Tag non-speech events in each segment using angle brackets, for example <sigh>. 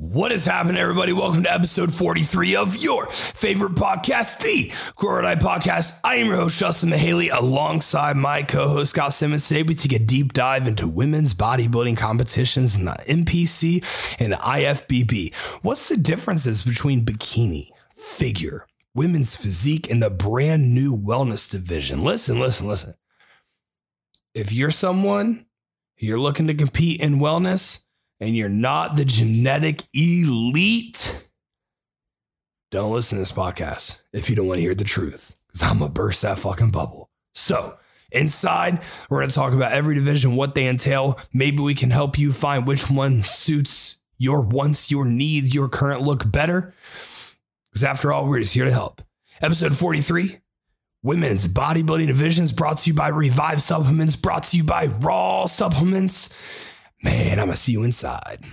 What is happening, everybody? Welcome to episode 43 of your favorite podcast, the Grow or Die Podcast. I am your host, Justin Mihaly, alongside my co-host, Scott Simmons. Today, we take a deep dive into women's bodybuilding competitions in the NPC and the IFBB. What's the differences between bikini, figure, women's physique, and the brand new wellness division? Listen, listen, listen. If you're someone you're looking to compete in wellness, and you're not the genetic elite, don't listen to this podcast if you don't want to hear the truth, because I'm going to burst that fucking bubble. So, inside, we're going to talk about every division, what they entail. Maybe we can help you find which one suits your wants, your needs, your current look better. Because after all, we're just here to help. Episode 43 Women's Bodybuilding Divisions brought to you by Revive Supplements, brought to you by Raw Supplements. Man, I'm gonna see you inside.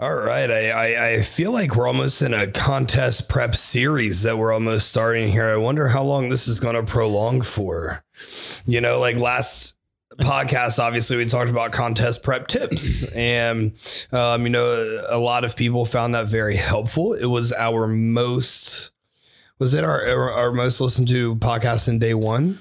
All right, I, I, I feel like we're almost in a contest prep series that we're almost starting here. I wonder how long this is to prolong for. You know, like last podcast, obviously we talked about contest prep tips, and um, you know, a lot of people found that very helpful. It was our most was it our, our most listened to podcast in day one.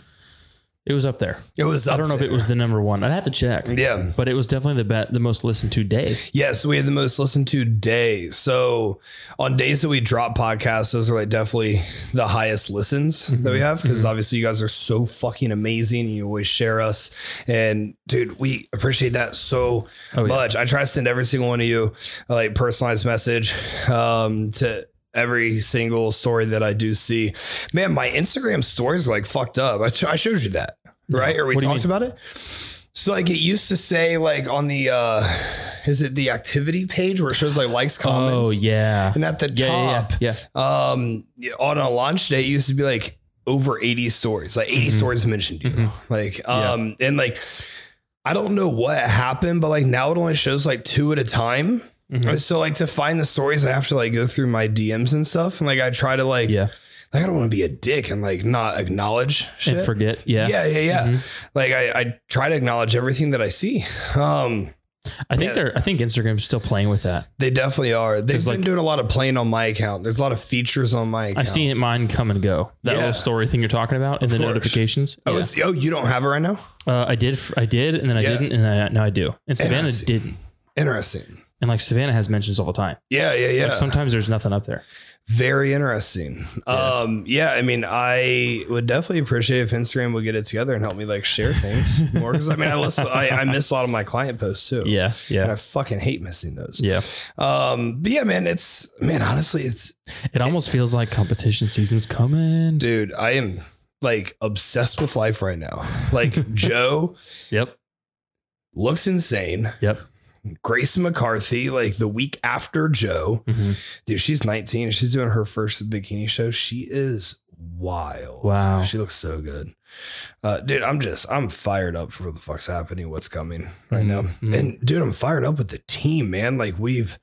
It was up there. It was. I don't know if it was the number one. I'd have to check. Yeah. But it was definitely the bet, the most listened to day. Yes, we had the most listened to day. So on days that we drop podcasts, those are like definitely the highest listens that we have because obviously you guys are so fucking amazing. And you always share us, and dude, we appreciate that so Oh, yeah. much. I try to send every single one of you a like personalized message um, to. Every single story that I do see, man, my Instagram stories like fucked up. I, I showed you that, right? Or we What talked about it. So like it used to say like on the uh is it the activity page where it shows like likes, comments? Oh yeah. And at the Yeah, yeah, top, yeah. um on a launch day it used to be like over 80 stories, like 80 Mm-hmm. stories mentioned you. Like um and like I don't know what happened, but like now it only shows like two at a time. Mhm. So like to find the stories, I have to like go through my DMs and stuff. And like I try to like Yeah. like I don't want to be a dick and like not acknowledge shit. And forget. Yeah. Yeah, yeah, yeah. Mhm. Like I, I try to acknowledge everything that I see. Um, I think Yeah. they're. I think Instagram's still playing with that. they definitely are. They've been like- doing a lot of playing on my account. There's a lot of features on my account. I've seen it mine come and go. That Yeah. little story thing you're talking about in Of the course. notifications. Oh, Yeah. oh, you don't have it right now? Uh, I did. I did, and then I didn't, and I, now I do. And Savannah didn't. Interesting. And like Savannah has mentions all the time. Yeah, yeah, yeah. Like sometimes there's nothing up there. Very interesting. Um, yeah, I mean, I would definitely appreciate if Instagram would get it together and help me like share things <laughs> more. Because I mean, I listen, I, I miss a lot of my client posts too. Yeah. Yeah. And I fucking hate missing those. Yeah. Um, but yeah, man, it's man, honestly, it's It almost feels like competition season's coming. dude, I am like obsessed with life right now. Like <laughs> Joe Yep. looks insane. Yep. Grace McCarthy, like the week after Joe, Mhm. dude, she's 19 and she's doing her first bikini show. She is wild. Wow. She looks so good. Uh, dude, I'm just, I'm fired up for what the fuck's happening, what's coming right now. Mhm. And dude, I'm fired up with the team, man. Like we've,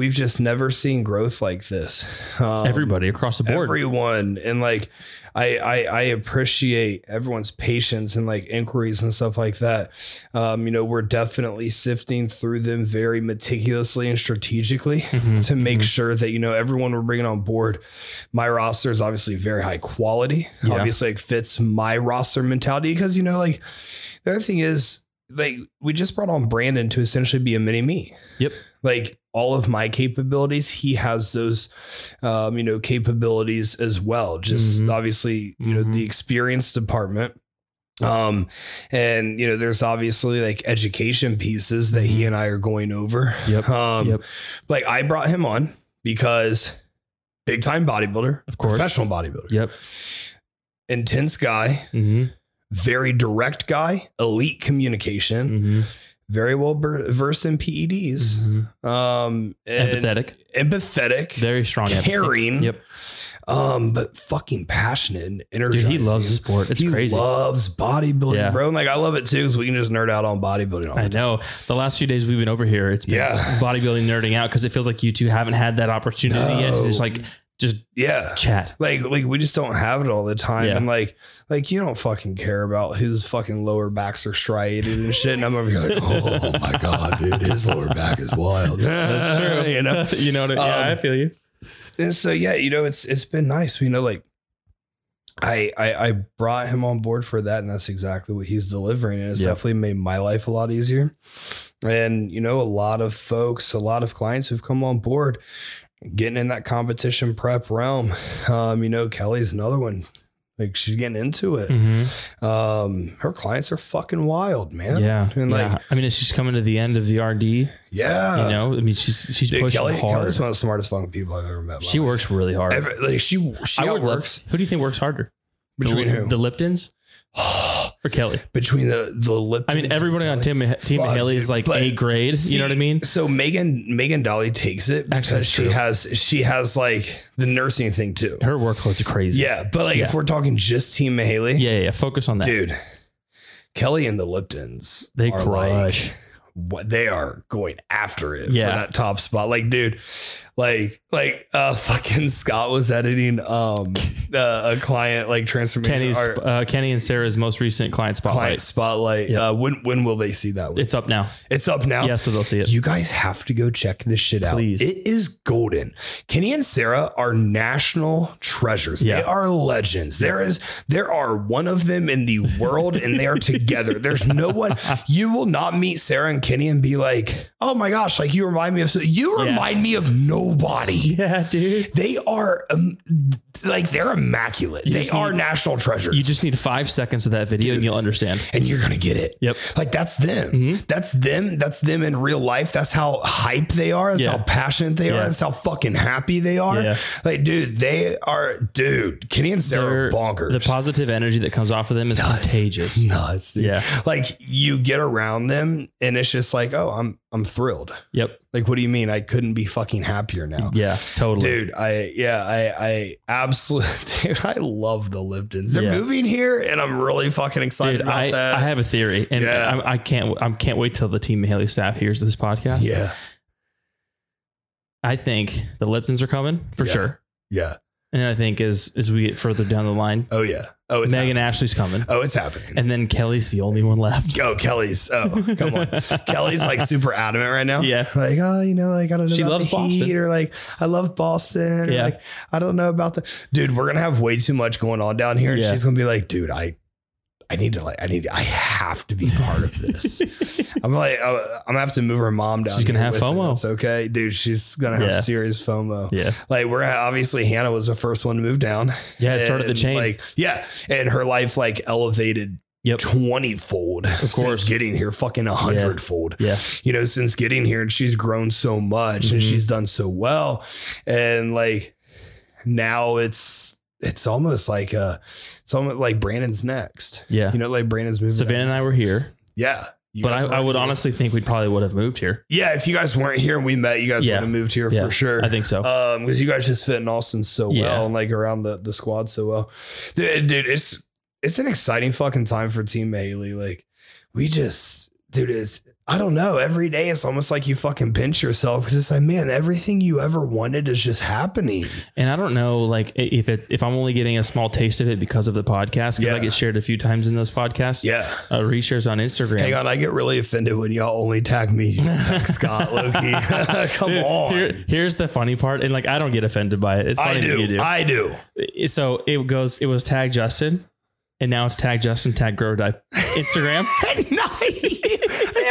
we've just never seen growth like this. Um, Everybody across the board. everyone and like I, I i appreciate everyone's patience and like inquiries and stuff like that um you know we're definitely sifting through them very meticulously and strategically Mhm, to make mhm. sure that you know everyone we're bringing on board my roster is obviously very high quality Yeah. obviously it fits my roster mentality because you know like the other thing is like we just brought on brandon to essentially be a mini me Yep. like all of my capabilities he has those um, you know capabilities as well just Mhm. obviously you know Mhm. the experience department um and you know there's obviously like education pieces that he and i are going over Yep. <laughs> um Yep. like i brought him on because big time bodybuilder Of course. professional bodybuilder Yep. intense guy hmm very direct guy elite communication hmm very well versed in peds hmm um Empathetic. empathetic Very strong. empathy. caring Yep. um, but fucking passionate and Dude, he loves the sport. It's crazy. he crazy. loves bodybuilding, Yeah. bro. And like I love it too, because we can just nerd out on bodybuilding. I time. know. The last few days we've been over here, it's been Yeah. bodybuilding nerding out because it feels like you two haven't had that opportunity yet to just like just yeah. chat. Like like we just don't have it all the time. Yeah. And like like you don't fucking care about whose fucking lower backs are striated and shit. And I'm over here like, <laughs> oh my God, dude, his lower back is wild. <laughs> That's true. <laughs> you know? you know what? I- yeah, Um, I feel you. And so yeah, you know, it's it's been nice. You know, like I, I I brought him on board for that, and that's exactly what he's delivering. And it's Yep. definitely made my life a lot easier. And you know, a lot of folks, a lot of clients who've come on board, getting in that competition prep realm. Um, you know, Kelly's another one. Like she's getting into it. Mhm. Um, her clients are fucking wild, man. Yeah. and like, yeah. I mean, she's coming to the end of the RD. yeah, you know, I mean, she's she's Dude, pushing Kelly, hard. Kelly's one of the smartest fucking people I've ever met. she life. works really hard. Every- like she she I love- Who do you think works harder? between the, who? The Liptons <sighs> <sighs> or Kelly? between the the lip. I mean, everybody on Team Team Fuck, Haley is like but A grade. you know what I mean? So Megan Megan Dolly takes it because Actually, that's she true. has she has like the nursing thing too. Her workloads are crazy. Yeah, but like if Yeah. we're talking just Team Haley, yeah, yeah. yeah. Focus on that. dude, Kelly and the Liptons, They are crush. Like, what they are going after it Yeah. for that top spot. Like, dude, like like uh <laughs> fucking Scott was editing um <laughs> uh, a client like transformation Kenny's uh, Kenny and Sarah's most recent client spotlight. client spotlight. Yeah. Uh, when when will they see that? One? It's up now. It's up now. Yeah, so they'll see it. You guys have to go check this shit out. Please. It is golden. Kenny and Sarah are national treasures. Yeah. They are legends. There is there are one of them in the world and they are <laughs> together. There's no one you will not meet Sarah and Kenny and be like, "Oh my gosh, like you remind me of so you Yeah. remind me of nobody." yeah, dude. They are um, like they're immaculate. They are need- national treasures. You just need five seconds of that video and you'll understand. and you're gonna get it. Yep. Mm-hmm. Like that's them. That's them. That's them in real life. That's how hype they are. That's Yeah. how passionate they are. That's how fucking happy they are. Yeah. Like, dude, they are. Dude, Kenny and Sarah They're- bonkers. The positive energy that comes off of them is contagious. <laughs> Nuts. dude. Yeah. Like you get around them, and it's just like, oh, I'm I'm thrilled. Yep. Like, what do you mean? I couldn't be fucking happier now. Yeah, totally. Dude, I yeah, I I absolutely <laughs> dude, I love the Liptons. They're Yeah. moving here and I'm really fucking excited Dude, about I, that. I have a theory, and Yeah. I, I can't I can't wait till the Team Haley staff hears this podcast. yeah. I think the Liptons are coming for Yeah. sure, Yeah. And I think as as we get further down the line, Oh yeah. Oh, it's Megan happening. Ashley's coming, Oh, it's happening. and then Kelly's the only one left. oh, Kelly's. Oh, come on. <laughs> Kelly's like super adamant right now. Yeah. Like, oh, you know, like I don't know She about loves the Boston. Heat, or like I love Boston. Or Yeah. like I don't know about the dude. We're gonna have way too much going on down here, and Yeah. she's gonna be like, dude, I. I need to like. I need. I have to be part of this. <laughs> I'm like. uh, I'm gonna have to move her mom down. She's gonna have. FOMO. It's okay, dude. She's gonna have Yeah. serious FOMO. Yeah, Like we're obviously Hannah was the first one to move down. yeah, it started the And, chain. Like yeah, and her life like elevated yep. 20 fold of course. since getting here, fucking a hundred fold. Yeah. You know, since getting here, and she's grown so much and Mhm. she's done so well. And like now it's it's almost like uh it's almost like Brandon's next. Yeah. You know, like Brandon's moving. Savannah and I were here, Yeah. You but I, I would here. honestly think we probably would have moved here. Yeah, if you guys weren't here and we met, you guys Yeah. would have moved here Yeah, for sure. I think so. Um, because you guys just fit in Austin so Yeah. well and like around the the squad so well, dude. dude, It's it's an exciting fucking time for Team Haley. Like we just, dude, it's I don't know. Every day it's almost like you fucking pinch yourself because it's like, man, everything you ever wanted is just happening. And I don't know, like if it if I'm only getting a small taste of it because of the podcast, because Yeah. I get shared a few times in those podcasts. Yeah. Uh, reshares on Instagram. Hang on, I get really offended when y'all only tag me, tag Scott Loki. <laughs> <laughs> Come Here- on. here- here's the funny part, and like I don't get offended by it. It's I funny you do. do. I do. So it goes. It was tag Justin, and now it's tag Justin tag Grow Die <laughs> Instagram. nice.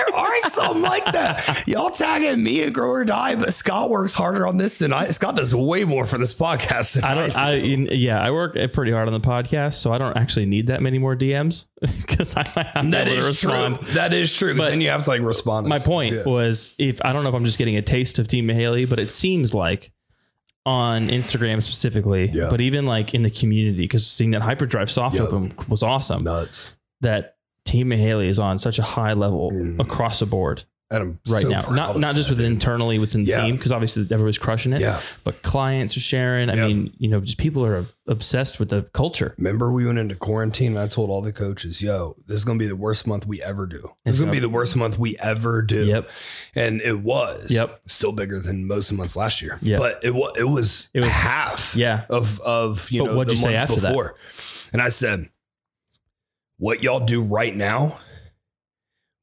There are some like that. Y'all tagging me and grow or die, but Scott works harder on this than I. Scott does way more for this podcast than I don't. I in, yeah, I work pretty hard on the podcast, so I don't actually need that many more DMs because <laughs> I might have to That be able to is true. respond. That is true. But then you have to like respond. My point Yeah. was if I don't know if I'm just getting a taste of Team Haley, but it seems like on Instagram specifically, Yeah. but even like in the community, because seeing that hyperdrive soft Yep. open was awesome. nuts. That Team Haley is on such a high level Mhm. across the board. And I'm right so now. Not not just with internally within the Yeah. team because obviously everybody's crushing it. Yeah. But clients are sharing. I Yeah. mean, you know, just people are obsessed with the culture. Remember, we went into quarantine. And I told all the coaches, "Yo, this is gonna be the worst month we ever do. This is gonna be the worst month we ever do." Yep. and it was. Yep. still bigger than most of the months last year. Yep. but it was it was It was- half. Yeah. of of you But know what'd the you say month after that? before. And I said, "What y'all do right now,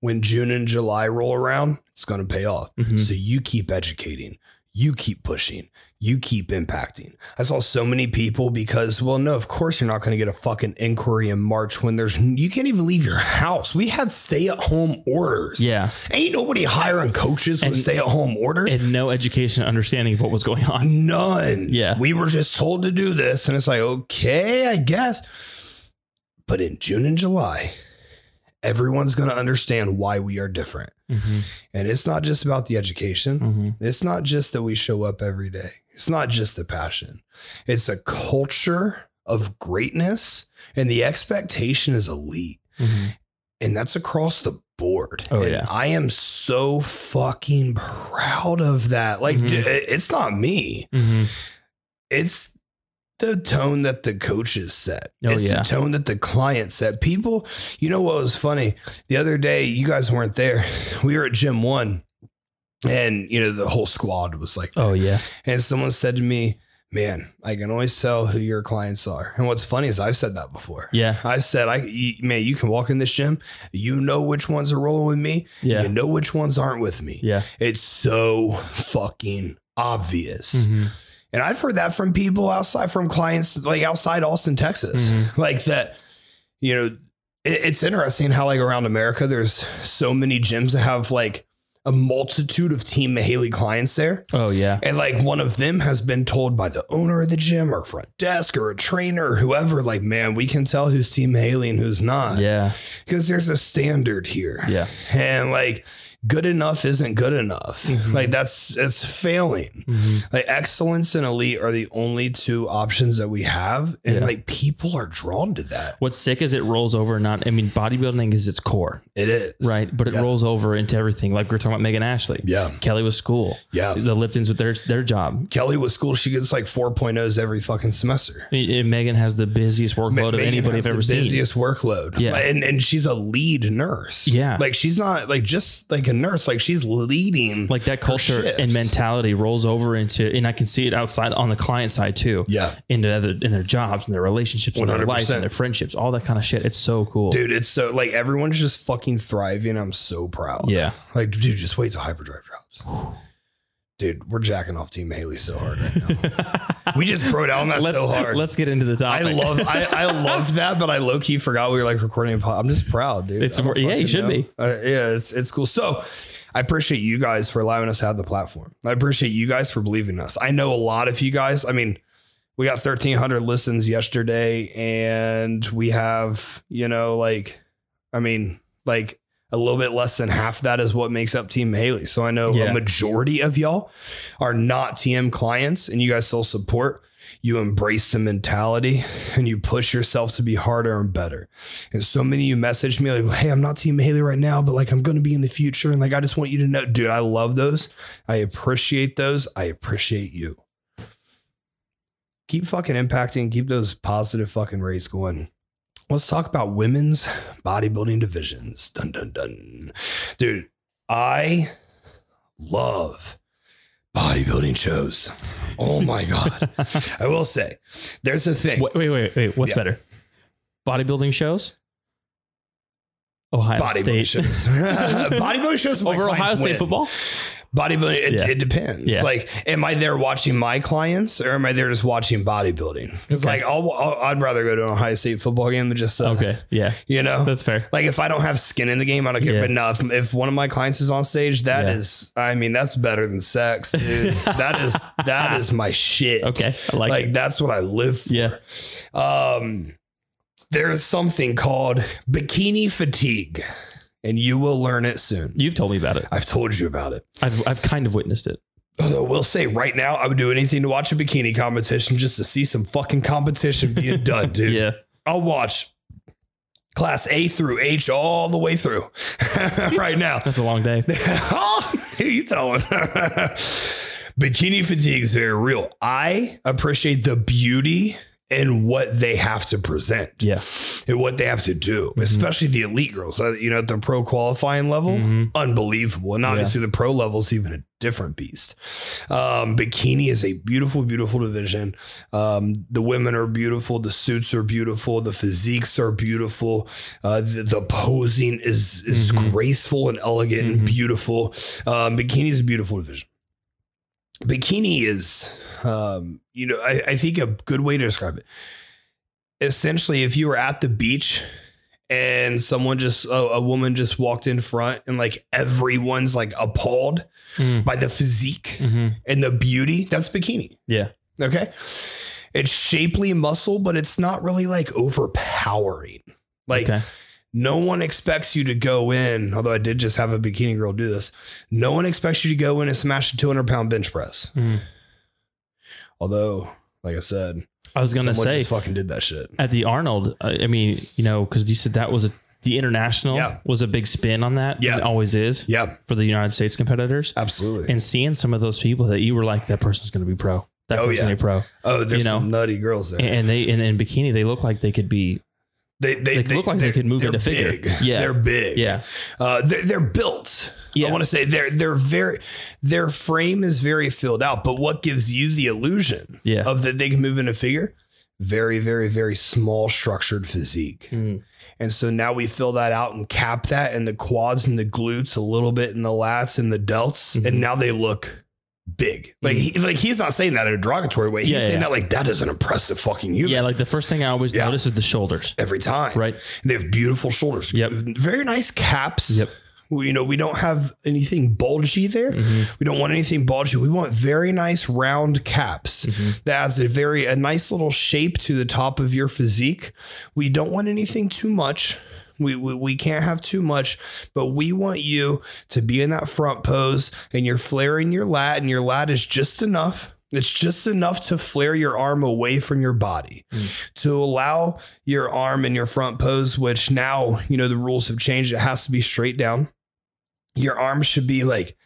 when June and July roll around, it's gonna pay off. Mhm. So you keep educating." You keep pushing, you keep impacting. I saw so many people because, well, no, of course you're not going to get a fucking inquiry in March when there's, you can't even leave your house. We had stay at home orders. Yeah. Ain't nobody hiring coaches with And- stay at home orders. And no education and understanding of what was going on. None. Yeah. We were just told to do this. And it's like, okay, I guess. But in June and July, everyone's going to understand why we are different. Mhm. And it's not just about the education. Mhm. It's not just that we show up every day. It's not just the passion. It's a culture of greatness. And the expectation is elite. Mhm. And that's across the board. Oh, and yeah. I am so fucking proud of that. Like, Mhm. d- it's not me Mhm. it's the tone that the coaches set. Oh, it's yeah. the tone that the client set. People, you know what was funny? The other day, you guys weren't there. We were at gym one, and you know the whole squad was like, Oh yeah. and someone said to me, "Man, I can always tell who your clients are." And what's funny is I've said that before. Yeah. I've said, "I man, you can walk in this gym, you know which ones are rolling with me, Yeah. you know which ones aren't with me. Yeah. It's so fucking obvious." Mhm. And I've heard that from people outside, from clients like outside Austin, Texas, Mhm. like that. You know, it, it's interesting how like around America, there's so many gyms that have like a multitude of Team Mihaly clients there, Oh yeah. and like one of them has been told by the owner of the gym or front desk or a trainer or whoever, like, man, we can tell who's Team Mihaly and who's not, Yeah. because there's a standard here, Yeah. and like good enough isn't good enough. Mhm. Like that's it's failing. Mhm. Like excellence and elite are the only two options that we have, and Yeah. like people are drawn to that. What's sick is it rolls over. Not. I mean, bodybuilding is its core, It is right? But it Yeah. rolls over into everything. Like we are talking about Megan Ashley. Yeah, Kelly was school. yeah. The Liptons with their their job. Kelly was school. She gets like 4.0s every fucking semester. And Megan has the busiest workload of Megan anybody I've ever the seen. busiest workload. Yeah. and and she's a lead nurse. Yeah. like she's not like just like a nurse. Like she's leading. Like that culture and mentality rolls over into, and I can see it outside on the client side too. yeah, Into other in their jobs and their relationships and their life 100%. and their friendships, all that kind of shit. It's so cool. dude, it's so like everyone's just fucking thriving. I'm so proud. Yeah. like dude, just wait till hyperdrive drops. Dude, we're jacking off Team Haley so hard right now. we just broke down that let's, so hard. let's get into the topic. I love I, I <laughs> love that, but I low key forgot we were like recording a pod. I'm just proud, dude. It's I don't more- yeah, you should know. be. Uh, yeah, it's it's cool. So I appreciate you guys for allowing us to have the platform. I appreciate you guys for believing us. I know a lot of you guys. I mean, we got 1,300 listens yesterday, and we have you know like, I mean, like a little bit less than half that is what makes up Team Haley. So I know Yeah. a majority of y'all are not TM clients, and you guys still support you embrace the mentality and you push yourself to be harder and better. And so many of you message me like, hey, I'm not Team Haley right now, but like I'm gonna be in the future. And like I just want you to know, dude, I love those. I appreciate those. I appreciate you. Keep fucking impacting, keep those positive fucking rays going. Let's talk about women's bodybuilding divisions. Dun dun dun. Dude, I love bodybuilding shows. Oh my God. <laughs> I will say, there's a thing. wait, wait, wait, wait. What's Yeah. better? Bodybuilding shows? Ohio Bodybuilding State. shows. <laughs> bodybuilding shows. Over Ohio State win. football? Bodybuilding, it, Yeah. it depends. Yeah. Like, am I there watching my clients or am I there just watching bodybuilding? It's Okay. like, I'll, I'll, I'd rather go to an Ohio State football game than just, uh, Okay. Yeah. you know, That's fair. like if I don't have skin in the game, I don't care. Yeah. But no, if, if one of my clients is on stage, that is, I mean, that's better than sex, dude. <laughs> that is, that is my shit. Okay. I like, Like, it. that's what I live for. Yeah. Um, there's something called bikini fatigue, and you will learn it soon. You've told me about it. I've told you about it. I've, I've kind of witnessed it. Although we'll say right now, I would do anything to watch a bikini competition just to see some fucking competition being <laughs> done, dude. Yeah. I'll watch Class A through H all the way through <laughs> right now. That's a long day. <laughs> oh, who you telling? Bikini fatigue is very real. I appreciate the beauty and what they have to present Yeah. and what they have to do, especially the elite girls. Uh, you know, at the pro qualifying level, unbelievable. And obviously, the pro level is even a different beast. Um, bikini is a beautiful, beautiful division. Um, the women are beautiful. The suits are beautiful. The physiques are beautiful. Uh, the, the posing is is graceful and elegant and beautiful. Um, bikini is a beautiful division. Bikini is, um, you know, I, I think a good way to describe it essentially if you were at the beach and someone just a, a woman just walked in front and like everyone's like appalled Mm. by the physique hmm and the beauty that's bikini Yeah. okay it's shapely muscle but it's not really like overpowering like okay. No one expects you to go in although i did just have a bikini girl do this no one expects you to go in and smash a 200 pound bench press Mm. although like i said I was gonna say just fucking did that shit at the Arnold. I mean, you know, because you said that was a the international Yeah. was a big spin on that. Yeah. it always is yeah for the United States competitors. absolutely And seeing some of those people that you were like, that person's going to be pro. That Oh, person's yeah. to be pro. Oh, there's you know, some nutty girls there. And they and in bikini, they look like they could be. They, they, they look like they could move into figure. big. Yeah. they're big. Yeah, uh, they're, they're built. Yeah. I want to say they're they're very their frame is very filled out. But what gives you the illusion Yeah. of that they can move in a figure? Very, very, very small structured physique. Mm. And so now we fill that out and cap that in the quads and the glutes, a little bit in the lats and the delts, Mm-hmm. and now they look big. Like he's like he's not saying that in a derogatory way. He's Yeah, saying yeah. that like that is an impressive fucking human. yeah. Like the first thing I always Yeah. notice is the shoulders. every time. Right. And they have beautiful shoulders. Yep. Very nice caps. Yep. We, you know, we don't have anything bulgy there. Mm-hmm. We don't want anything bulgy. We want very nice round caps Mm-hmm. that has a very a nice little shape to the top of your physique. We don't want anything too much. We, we, we can't have too much, but we want you to be in that front pose and you're flaring your lat, and your lat is just enough. It's just enough to flare your arm away from your body mm. to allow your arm in your front pose, which now, you know, the rules have changed. It has to be straight down. Your arm should be like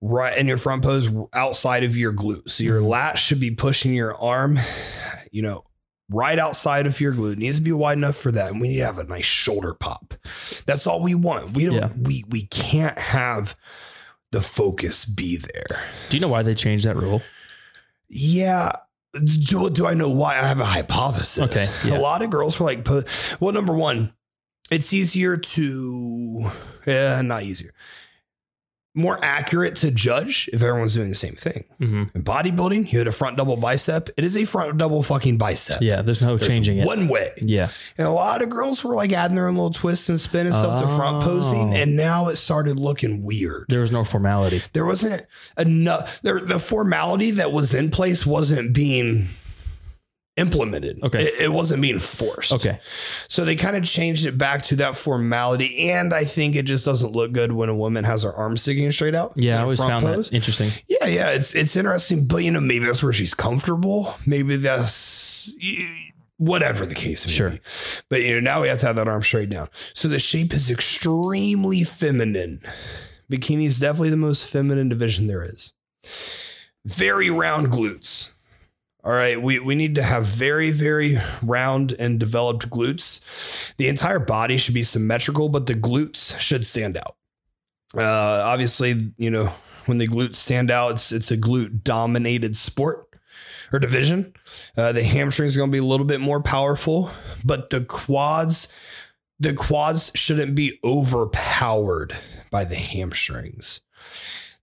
right in your front pose outside of your glute. So your mm-hmm. lat should be pushing your arm, you know, right outside of your glute. It needs to be wide enough for that. And we need to have a nice shoulder pop. That's all we want. We don't Yeah. we we can't have the focus be there. Do you know why they changed that rule? Yeah. Do, do I know why? I have a hypothesis. Okay, yeah. A lot of girls were like, well, number one, it's easier to, yeah, not easier, more accurate to judge if everyone's doing the same thing. hmm In bodybuilding, you hit a front double bicep. It is a front double fucking bicep. Yeah, there's no There's changing it. One way. Yeah, And a lot of girls were like adding their own little twists and spin and stuff to front posing. Oh. And now it started looking weird there was no formality. there wasn't enough there the formality that was in place wasn't being implemented. Okay. it, it wasn't being forced. Okay, so they kind of changed it back to that formality and i think it just doesn't look good when a woman has her arms sticking straight out yeah, I always found pose. that interesting. yeah yeah it's it's interesting but you know maybe that's where she's comfortable. Maybe that's whatever the case may Sure. be. But you know now we have to have that arm straight down so the shape is extremely feminine. Bikini is definitely the most feminine division there is. Very round glutes all right we, we need to have very very round and developed glutes. The entire body should be symmetrical but the glutes should stand out. Uh, obviously you know when the glutes stand out it's it's a glute dominated sport or division. Uh, the hamstrings are going to be a little bit more powerful but the quads the quads shouldn't be overpowered by the hamstrings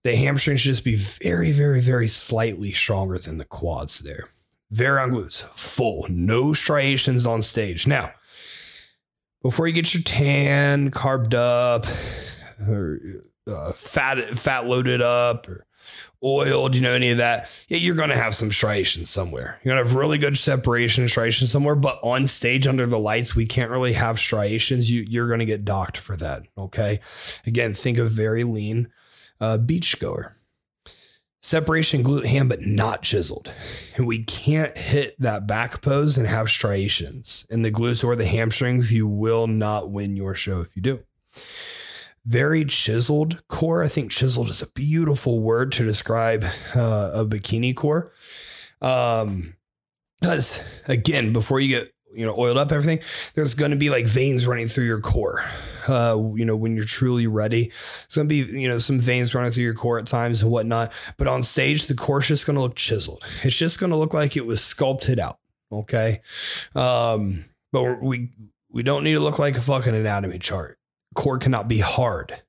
the hamstrings should just be very very very slightly stronger than the quads there very on glutes full no striations on stage now before you get your tan carbed up or uh, fat fat loaded up or oiled, you know, any of that, yeah, you're going to have some striations somewhere. You're going to have really good separation and striations somewhere, but on stage under the lights, we can't really have striations. You, you're going to get docked for that. Okay. Again, think of very lean uh, beach goer. separation glute ham, but not chiseled. And we can't hit that back pose and have striations in the glutes or the hamstrings. You will not win your show if you do. Very chiseled core. I think chiseled is a beautiful word to describe uh, a bikini core. Um, because again, before you get you know oiled up everything, there's going to be like veins running through your core. Uh, you know when you're truly ready, it's going to be you know some veins running through your core at times and whatnot. But on stage, the core's just going to look chiseled. It's just going to look like it was sculpted out. Okay, um, but we we don't need to look like a fucking anatomy chart. Core cannot be hard.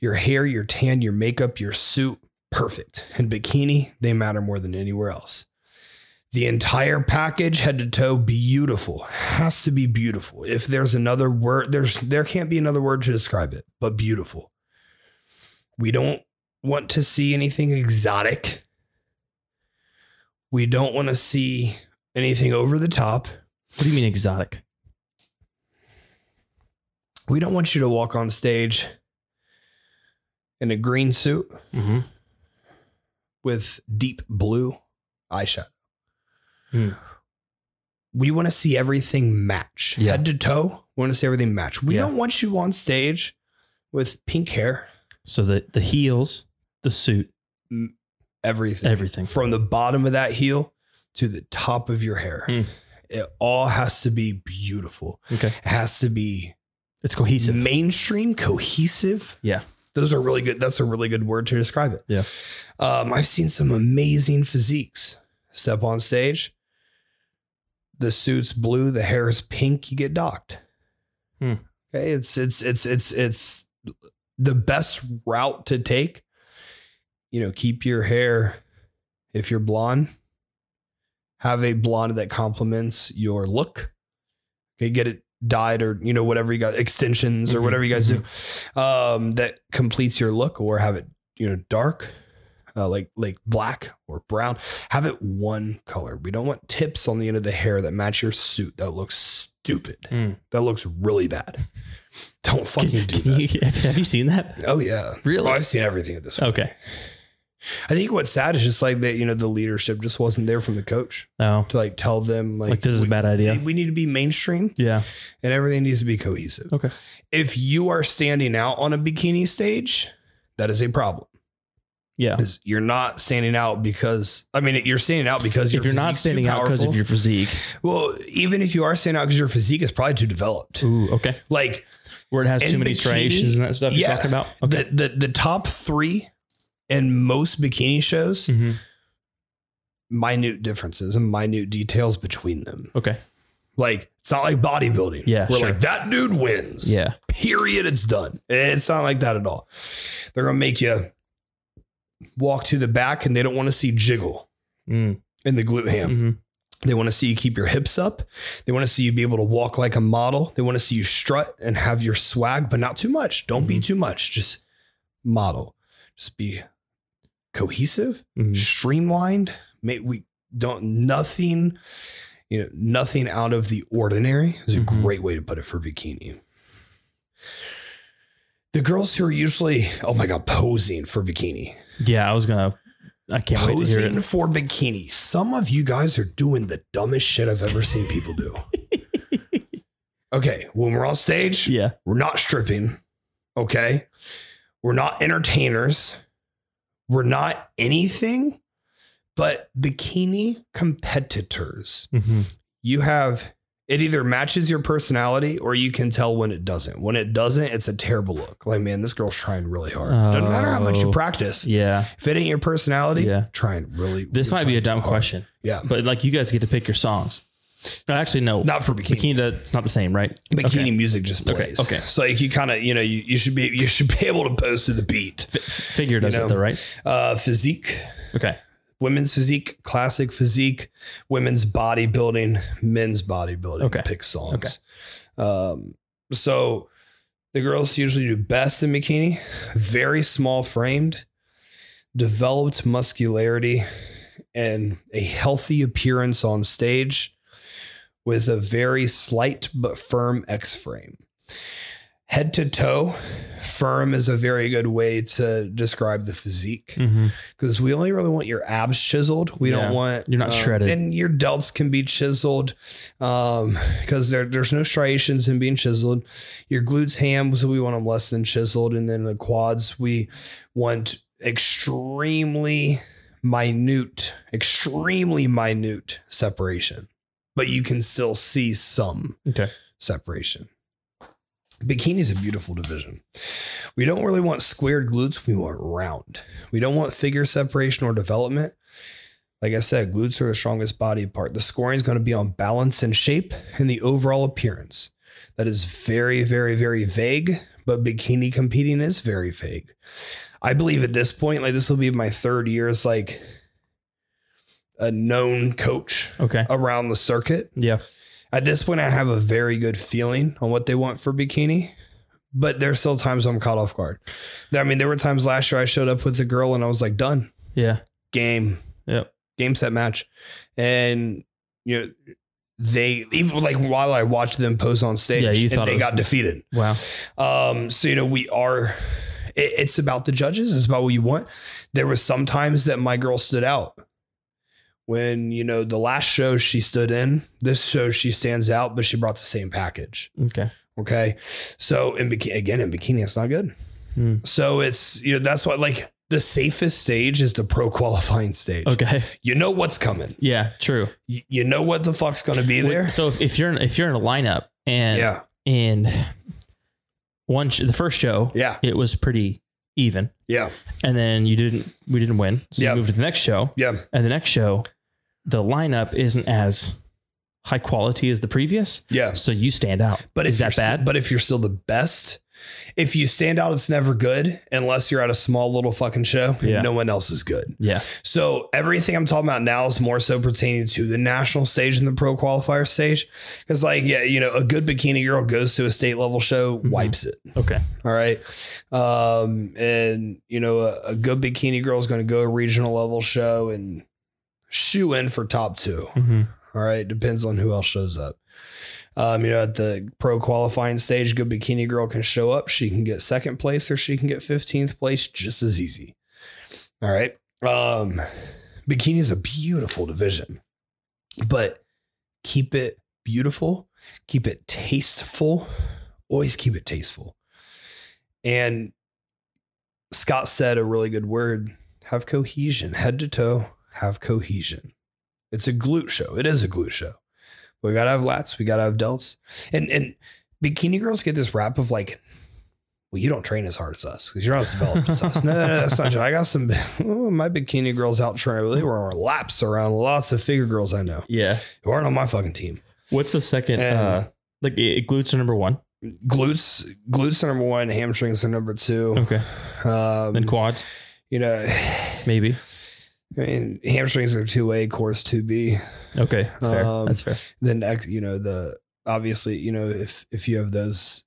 Your hair, your tan, your makeup, your suit, perfect. And bikini, they matter more than anywhere else. The entire package, head to toe, beautiful. Has to be beautiful. If there's another word, there's there can't be another word to describe it, but beautiful. We don't want to see anything exotic. We don't want to see anything over the top. What do you mean exotic? We don't want you to walk on stage in a green suit Mm-hmm. with deep blue eyeshadow. Hmm. We want to see everything match Yeah. head to toe. We want to see everything match. We Yeah. don't want you on stage with pink hair, So the the heels, the suit, everything, everything. from the bottom of that heel to the top of your hair. Hmm. It all has to be beautiful. Okay. It has to be It's cohesive. mainstream, cohesive. Yeah. Those are really good. That's a really good word to describe it. Yeah. Um, I've seen some amazing physiques step on stage. The suit's blue, the hair is pink. You get docked. Hmm. Okay, it's it's it's it's it's the best route to take. You know, keep your hair. If you're blonde, have a blonde that complements your look. Okay, get it dyed or you know whatever you got extensions or Mhm, whatever you guys do um, that completes your look, or have it you know dark, uh, like like black or brown. Have it one color. We don't want tips on the end of the hair that match your suit. That looks stupid. Mm. That looks really bad. <laughs> Don't fucking Can, do <laughs> can that. you, have you seen that? oh yeah, Really? Oh, I've seen everything at this point. Okay. I think what's sad is just like that. You know, the leadership just wasn't there from the coach No. to like tell them like, Like, this is a bad idea. We need to be mainstream Yeah. and everything needs to be cohesive. Okay. If you are standing out on a bikini stage, that is a problem. Yeah. Because you're not standing out because I mean you're standing out because If you're not standing out because of your physique. well, even if you are standing out because your physique is probably too developed. Ooh, okay. Like Where it has too many bikini, striations and that stuff you're yeah. talking about? Okay. the, the the top three in most bikini shows, Mhm. minute differences and minute details between them. Okay. Like it's not like bodybuilding. Yeah, We're sure. like that dude wins. Yeah. Period. It's done. It's not like that at all. They're gonna make you walk to the back and they don't want to see jiggle Mm. in the glute ham. Mhm. They want to see you keep your hips up. They want to see you be able to walk like a model. They want to see you strut and have your swag, but not too much. Don't be too much. Just model. Just be cohesive, Mhm. streamlined. May we don't nothing, you know, nothing out of the ordinary is a Mhm. great way to put it for bikini. The girls who are usually, oh my god, posing for bikini. Yeah, I was gonna. I can't wait to hear Posing it. for bikini. Some of you guys are doing the dumbest shit I've ever seen people do. <laughs> okay, when we're on stage, Yeah. we're not stripping. Okay. We're not entertainers. We're not anything but bikini competitors. Mhm. You have it either matches your personality or you can tell when it doesn't. When it doesn't, it's a terrible look. Like, man, this girl's trying really hard. Doesn't matter how much you Oh. practice. Yeah. If it ain't your personality, Yeah. trying really. This might be a dumb hard. question, Yeah. but like you guys get to pick your songs. Actually, no. Not for bikini. Bikini, it's not the same, right? Bikini Okay. music just plays. okay. So like you kind of, you know, you, you should be you should be able to pose to the beat. F- figure does know. it though, right? Uh physique, Okay. Women's physique, classic physique, women's bodybuilding, men's bodybuilding. Okay. Pick songs. Um, so the girls usually do best in bikini, very small framed, developed muscularity, and a healthy appearance on stage with a very slight but firm X frame. Head to toe, firm is a very good way to describe the physique Mm-hmm. because we only really want your abs chiseled. We Yeah. don't want You're not um, shredded. and your delts can be chiseled um, because there, there's no striations in being chiseled. Your glutes, hams, we want them less than chiseled, and then the quads, we want extremely minute, extremely minute separation, but you can still see some Okay. separation. Bikini is a beautiful division. We don't really want squared glutes. We want round. We don't want figure separation or development. Like I said, glutes are the strongest body part. The scoring is going to be on balance and shape and the overall appearance. That is very, very, very vague, but bikini competing is very vague. I believe at this point, like this will be my third year as like a known coach Okay. around the circuit. Yeah. At this point, I have a very good feeling on what they want for bikini, but there's still times I'm caught off guard. I mean, there were times last year I showed up with a girl and I was like, done, Yeah. game, Yep. game set match. And, you know, they even like while I watched them pose on stage, Yeah, you and thought they got defeated. Wow. Um, so you know, we are. It, it's about the judges. It's about what you want. There was some times that my girl stood out. When you know the last show she stood in, this show she stands out, but she brought the same package. Okay. Okay, so in bikini again in bikini, it's not good. Hmm. So it's you know that's what like the safest stage is the pro qualifying stage. Okay. You know what's coming. Yeah. True. You, you know what the fuck's going to be there. So if, if you're in, if you're in a lineup and Yeah, and one sh- the first show, yeah, it was pretty even, yeah, and then you didn't we didn't win, so Yeah. you moved to the next show, yeah. and the next show, the lineup isn't as high quality as the previous, Yeah. so you stand out. But is if that bad? But if you're still the best, if you stand out, it's never good unless you're at a small little fucking show. and Yeah. No one else is good. yeah. So everything I'm talking about now is more so pertaining to the national stage and the pro qualifier stage. Because like, yeah, you know, a good bikini girl goes to a state level show, Mhm. wipes it. Okay. All right. Um, and you know, a, a good bikini girl is going to go a regional level show and shoe in for top two. hmm All right. Depends on who else shows up. Um, you know, at the pro qualifying stage, good bikini girl can show up. She can get second place or she can get 15th place just as easy. All right. Um, bikini is a beautiful division, but keep it beautiful, keep it tasteful, always keep it tasteful. And Scott said a really good word have cohesion, head to toe, have cohesion. It's a glute show. It is a glute show. We gotta have lats. We gotta have delts. And and bikini girls get this rap of like, well, you don't train as hard as us because you're not as developed as us. No, no, no, that's not true. I got some. oh, my bikini girls out training. They were on laps around lots of figure girls I know Yeah. who aren't on my fucking team. What's the second? And- uh, like it, glutes are number one. Glutes, glutes are number one. Hamstrings are number two. Okay. Um, Then quads, you know, maybe. I mean, hamstrings are two A, course two B. Okay. Fair. Um, That's fair. then ex- you know the obviously you know if if you have those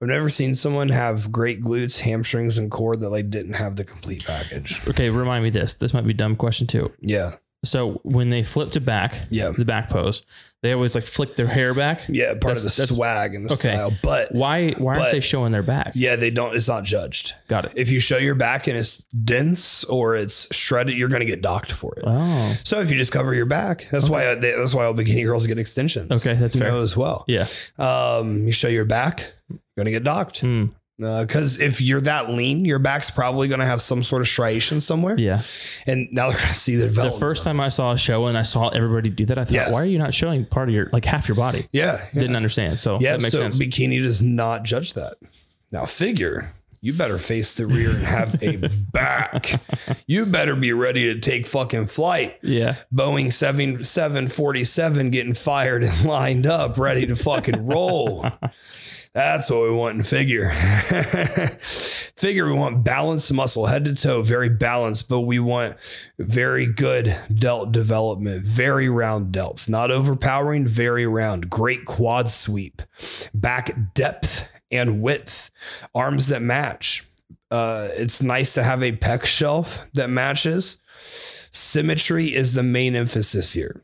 i've never seen someone have great glutes hamstrings and core that like didn't have the complete package Okay. Remind me this. This might be a dumb question too. yeah So when they flip to back, yeah the back pose, they always like flick their hair back. yeah part That's- of the swag and the okay. style but Why? Why aren't they showing their back? yeah they don't it's not judged Got it. if you show your back and it's dense or it's shredded you're going to get docked for it Oh. so if you just cover your back that's why they, that's why all bikini girls get extensions Okay, that's fair. as well Yeah. um you show your back you're going to get docked Hmm. Uh, because if you're that lean, your back's probably going to have some sort of striation somewhere. Yeah. And now they're going to see the The first time I saw a show and I saw everybody do that, I thought, Yeah. why are you not showing part of your like half your body? yeah, yeah, Didn't understand. So yeah. that makes so sense. bikini does not judge that. Now, figure you better face the rear and have a <laughs> back. You better be ready to take fucking flight. yeah. Boeing 7 747 getting fired and lined up, ready to fucking roll. <laughs> That's what we want in figure. <laughs> figure, we want balanced muscle, head to toe, very balanced, but we want very good delt development, very round delts, not overpowering, very round, great quad sweep, back depth and width, arms that match. Uh, it's nice to have a pec shelf that matches. Symmetry is the main emphasis here.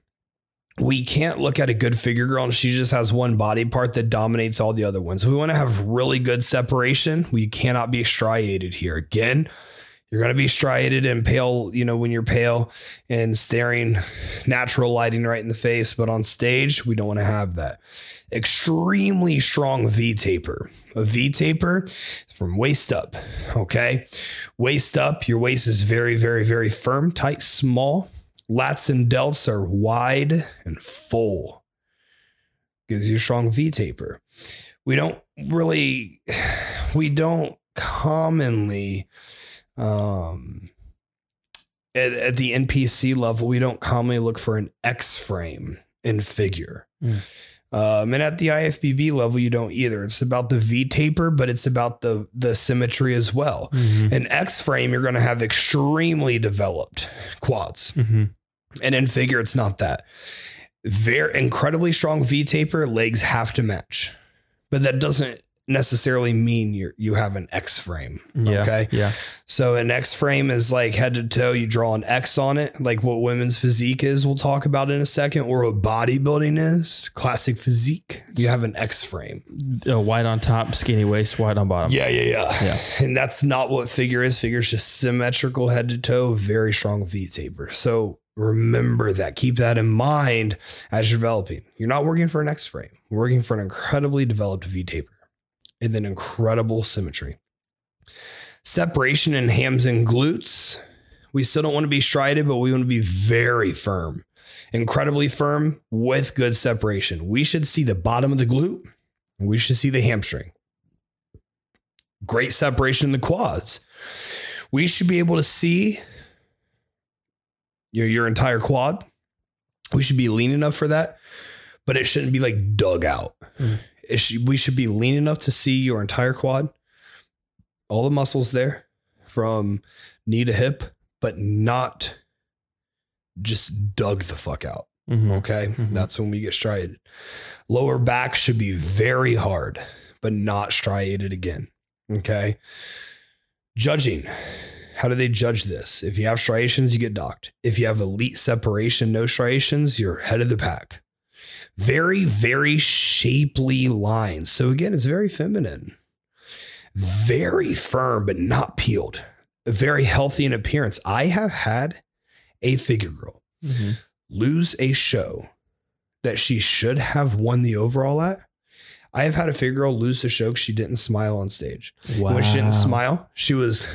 We can't look at a good figure girl and she just has one body part that dominates all the other ones. If we want to have really good separation, we cannot be striated here. Again, you're going to be striated and pale, you know, when you're pale and staring natural lighting right in the face. But on stage, we don't want to have that. Extremely strong V taper. A V taper from waist up. Okay. Waist up, your waist is very, very, very firm, tight, small. Lats and delts are wide and full. Gives you a strong V taper. We don't really, <sighs> we don't commonly, um, at, at the NPC level, we don't commonly look for an X frame in figure. Mm. Um, and at the IFBB level, you don't either. It's about the V taper, but it's about the the symmetry as well. Mhm. An X frame, you're going to have extremely developed quads. Mhm. And in figure, it's not that. Very incredibly strong V taper, legs have to match. But that doesn't necessarily mean you you have an X frame. Yeah. Okay. Yeah. So an X frame is like head to toe, you draw an X on it, like what women's physique is, we'll talk about in a second, or what bodybuilding is, classic physique. You have an X frame. Uh, wide on top, skinny waist, white on bottom. Yeah, yeah, yeah. Yeah. And that's not what figure is. Figure is just symmetrical head to toe, very strong V taper. So remember that. Keep that in mind as you're developing. You're not working for an X frame. You're working for an incredibly developed V taper and then incredible symmetry. Separation in hams and glutes. We still don't want to be striated, but we want to be very firm. Incredibly firm with good separation. We should see the bottom of the glute. We should see the hamstring great separation in the quads. We should be able to see your, your entire quad. We should be lean enough for that, but it shouldn't be like dug out. Mhm. We should be lean enough to see your entire quad, all the muscles there from knee to hip, but not just dug the fuck out. Mhm. Okay. Mhm. That's when we get striated. Lower back should be very hard, but not striated again. Okay. Judging. How do they judge this? If you have striations, you get docked. If you have elite separation, no striations, you're head of the pack. Very, very shapely lines. So again, it's very feminine. Very firm, but not peeled. Very healthy in appearance. I have had a figure girl Mhm. lose a show that she should have won the overall at. I have had a figure girl lose the show 'cause she didn't smile on stage. Wow. When she didn't smile, she was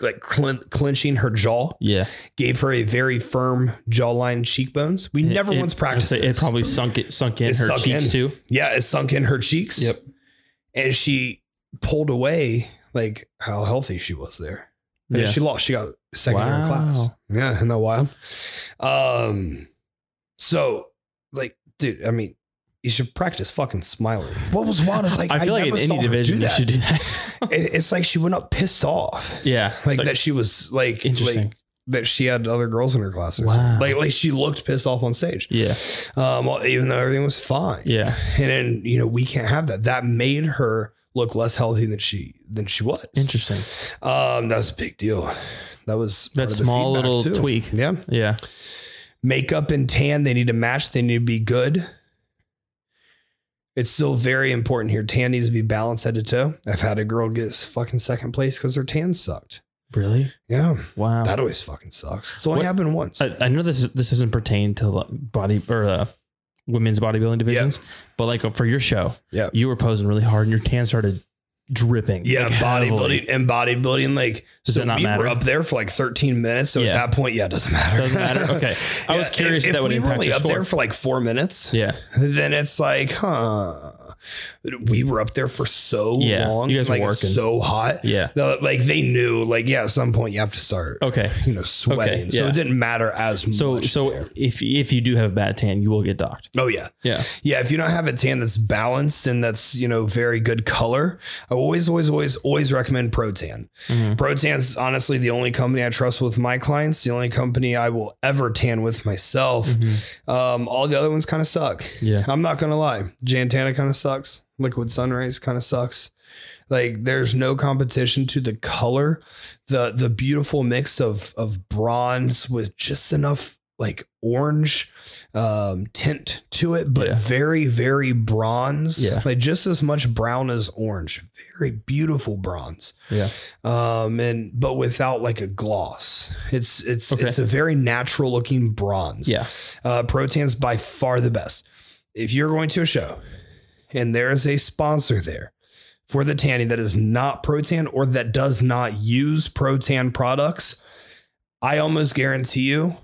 like clen- clenching her jaw, Yeah. gave her a very firm jawline cheekbones. We never It- once practiced It this. probably sunk it sunk in It her sunk cheeks in. too. Yeah, it sunk in her cheeks. Yep. And she pulled away like how healthy she was there. And Yeah. she lost. She got second in her class. Yeah, isn't that wild? Um, so like, dude, I mean, you should practice fucking smiling. What was wild is <laughs> like I feel like in never any saw division do you that. should do that. <laughs> It- It's like she went up pissed off, yeah. like, It's that she was like, Interesting. like that she had other girls in her classes. Wow. something. Like, like she looked pissed off on stage. Yeah. Um, even though everything was fine. Yeah. And then you know we can't have that. That made her look less healthy than she than she was. Interesting. Um, that was a big deal. That was That part of small little too. tweak. Yeah. Yeah. Makeup and tan, they need to match. They need to be good. It's still very important here. Tan needs to be balanced head to toe. I've had a girl get fucking second place because her tan sucked. Really? Yeah, Wow. that always fucking sucks. It's only What- happened once. I, I know this is, this doesn't pertain to body or uh, women's bodybuilding divisions, but like for your show, Yeah. you were posing really hard and your tan started dripping. Yeah, like, bodybuilding and bodybuilding, like Does so we matter? were up there for like 13 minutes. So Yeah. at that point, yeah, it doesn't matter. Doesn't matter. <laughs> Okay. I was curious if, if that would we were only up score. there for like four minutes. Yeah. Then it's like, huh? We were up there for so Yeah, long. you guys were like working. so hot. Yeah. Like they knew, like yeah, at some point you have to start, Okay. you know, sweating. So yeah. it didn't matter as So much. so there. if if you do have a bad tan, you will get docked. oh yeah, Yeah. yeah. If you don't have a tan that's balanced and that's you know very good color, I always, always, always, always recommend Protan. Mhm. Protan's honestly the only company I trust with my clients. The only company I will ever tan with myself. Mhm. Um, all the other ones kind of suck. Yeah. I'm not gonna lie. Jan Tana kind of sucks. Liquid Sun Rayz kind of sucks. Like there's no competition to the color, the the beautiful mix of of bronze with just enough like orange um, tint to it, but Yeah. very, very bronze. Yeah. Like just as much brown as orange. Very beautiful bronze. Yeah. Um, and but without like a gloss. It's it's Okay. it's a very natural looking bronze. Yeah. Uh, Protan's by far the best. If you're going to a show and there is a sponsor there for the tanning that is not Protan or that does not use Protan products, I almost guarantee you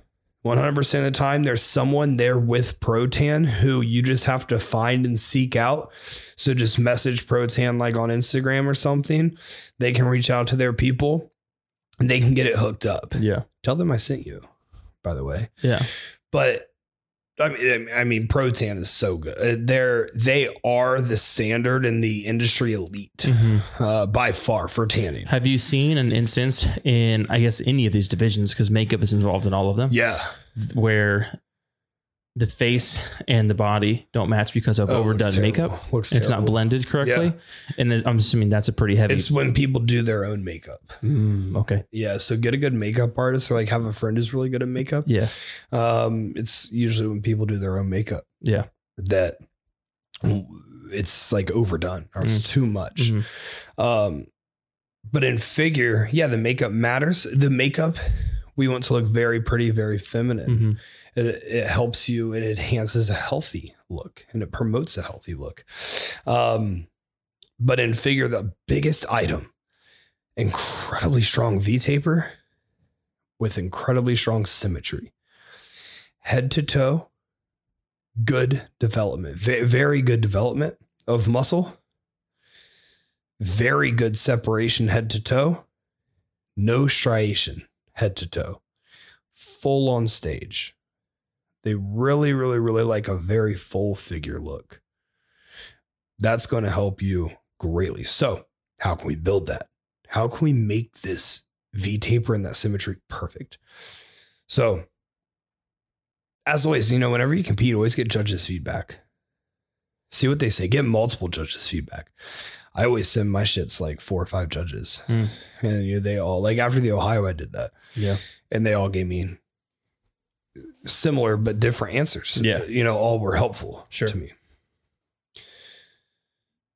100% of the time there's someone there with Protan who you just have to find and seek out. So just message Protan like on Instagram or something. They can reach out to their people and they can get it hooked up. Yeah. Tell them I sent you, by the way Yeah. but I mean, I mean, Protan is so good. Uh, They're they are the standard in the industry elite Mhm. uh, by far for tanning. Have you seen an instance in, I guess, any of these divisions, because makeup is involved in all of them, Yeah, where the face and the body don't match because of Oh, overdone makeup? Looks It's not blended correctly. And I'm assuming that's a pretty heavy. It's when people do their own makeup. Mm, okay. Yeah, so get a good makeup artist or like have a friend who's really good at makeup. Yeah. Um, it's usually when people do their own makeup Yeah. that it's like overdone or it's too much. Mhm. Um, but in figure, yeah, the makeup matters. The makeup, we want to look very pretty, very feminine. Mhm. It, it helps you, it enhances a healthy look and it promotes a healthy look. Um, but in figure, the biggest item, incredibly strong V taper with incredibly strong symmetry, head to toe, good development, ve- very good development of muscle very good separation head to toe, no striation head to toe, full on stage. They really, really, really like a very full figure look. That's going to help you greatly. So, how can we build that? How can we make this V taper and that symmetry perfect? So, as always, you know, whenever you compete, always get judges' feedback. See what they say. Get multiple judges' feedback. I always send my shits like four or five judges, Hmm. and you know, they all like after the Ohio, I did that, Yeah. and they all gave me similar but different answers. Yeah. you know, all were helpful Sure. to me.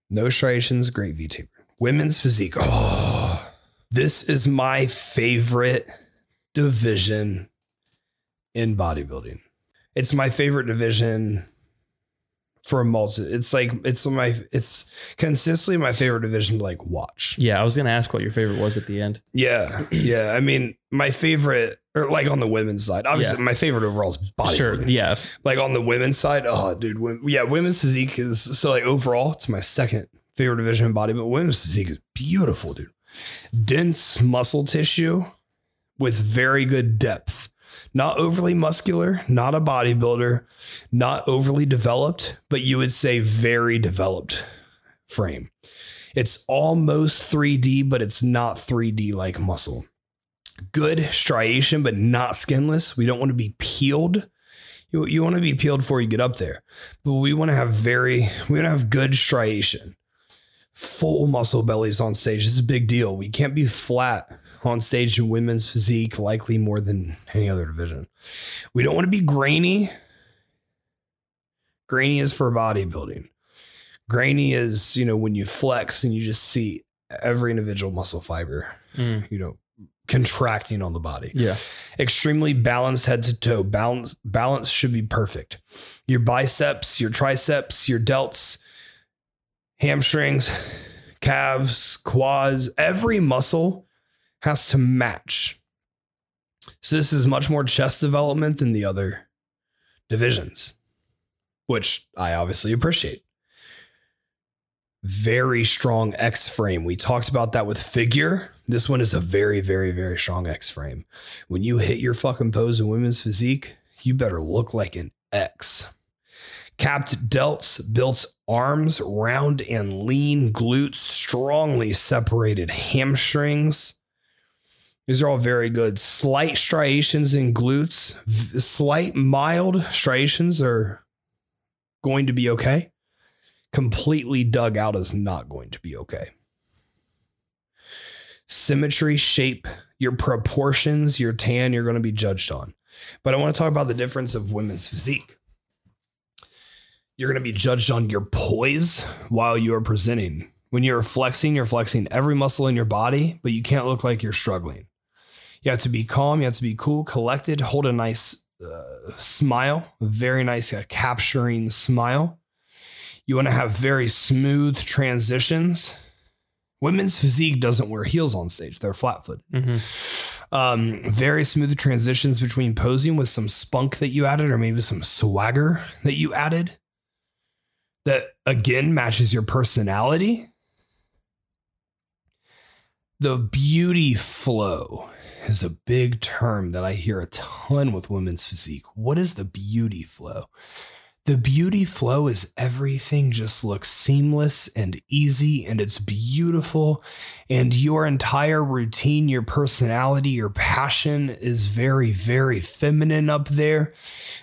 No striations, great V taper. Women's physique. Oh, this is my favorite division in bodybuilding. It's my favorite division for a multi. It's like it's my it's consistently my favorite division to like watch. Yeah. I was going to ask what your favorite was at the end. Yeah, yeah. I mean, my favorite, or like on the women's side, obviously Yeah. my favorite overall is bodybuilding. Sure. Yeah. Like on the women's side, oh, dude, yeah, women's physique is so like overall, it's my second favorite division in bodybuilding. Women's physique is beautiful, dude. Dense muscle tissue with very good depth. Not overly muscular, not a bodybuilder, not overly developed, but you would say very developed frame. It's almost 3D, but it's not 3D like muscle. Good striation, but not skinless. We don't want to be peeled. You, you want to be peeled before you get up there, but we want to have very, we want to have good striation. Full muscle bellies on stage. This is a big deal. We can't be flat on stage in women's physique, likely more than any other division. We don't want to be grainy. Grainy is for bodybuilding. Grainy is, you know, when you flex and you just see every individual muscle fiber, Mm. you know, contracting on the body. Yeah. Extremely balanced head to toe. Balance balance should be perfect. Your biceps, your triceps, your delts, hamstrings, calves, quads, every muscle has to match. So this is much more chest development than the other divisions, which I obviously appreciate. Very strong X frame. We talked about that with figure. This one is a very, very, very strong X frame. When you hit your fucking pose in women's physique, you better look like an X. Capped delts, built arms, round and lean glutes, strongly separated hamstrings. These are all very good. Slight striations in glutes, slight mild striations are going to be okay. Completely dug out is not going to be okay. Symmetry, shape, your proportions, your tan, you're going to be judged on. But I want to talk about the difference of women's physique. You're going to be judged on your poise while you're presenting. When you're flexing, you're flexing every muscle in your body, but you can't look like you're struggling. You have to be calm, you have to be cool, collected, hold a nice uh, smile, a very nice uh, capturing smile. You want to have very smooth transitions. Women's physique doesn't wear heels on stage, they're flat footed. Mm-hmm. Um, very smooth transitions between posing with some spunk that you added, or maybe some swagger that you added that again matches your personality. The beauty flow is a big term that I hear a ton with women's physique. What is the beauty flow? The beauty flow is everything just looks seamless and easy and it's beautiful. And your entire routine, your personality, your passion is very, very feminine up there.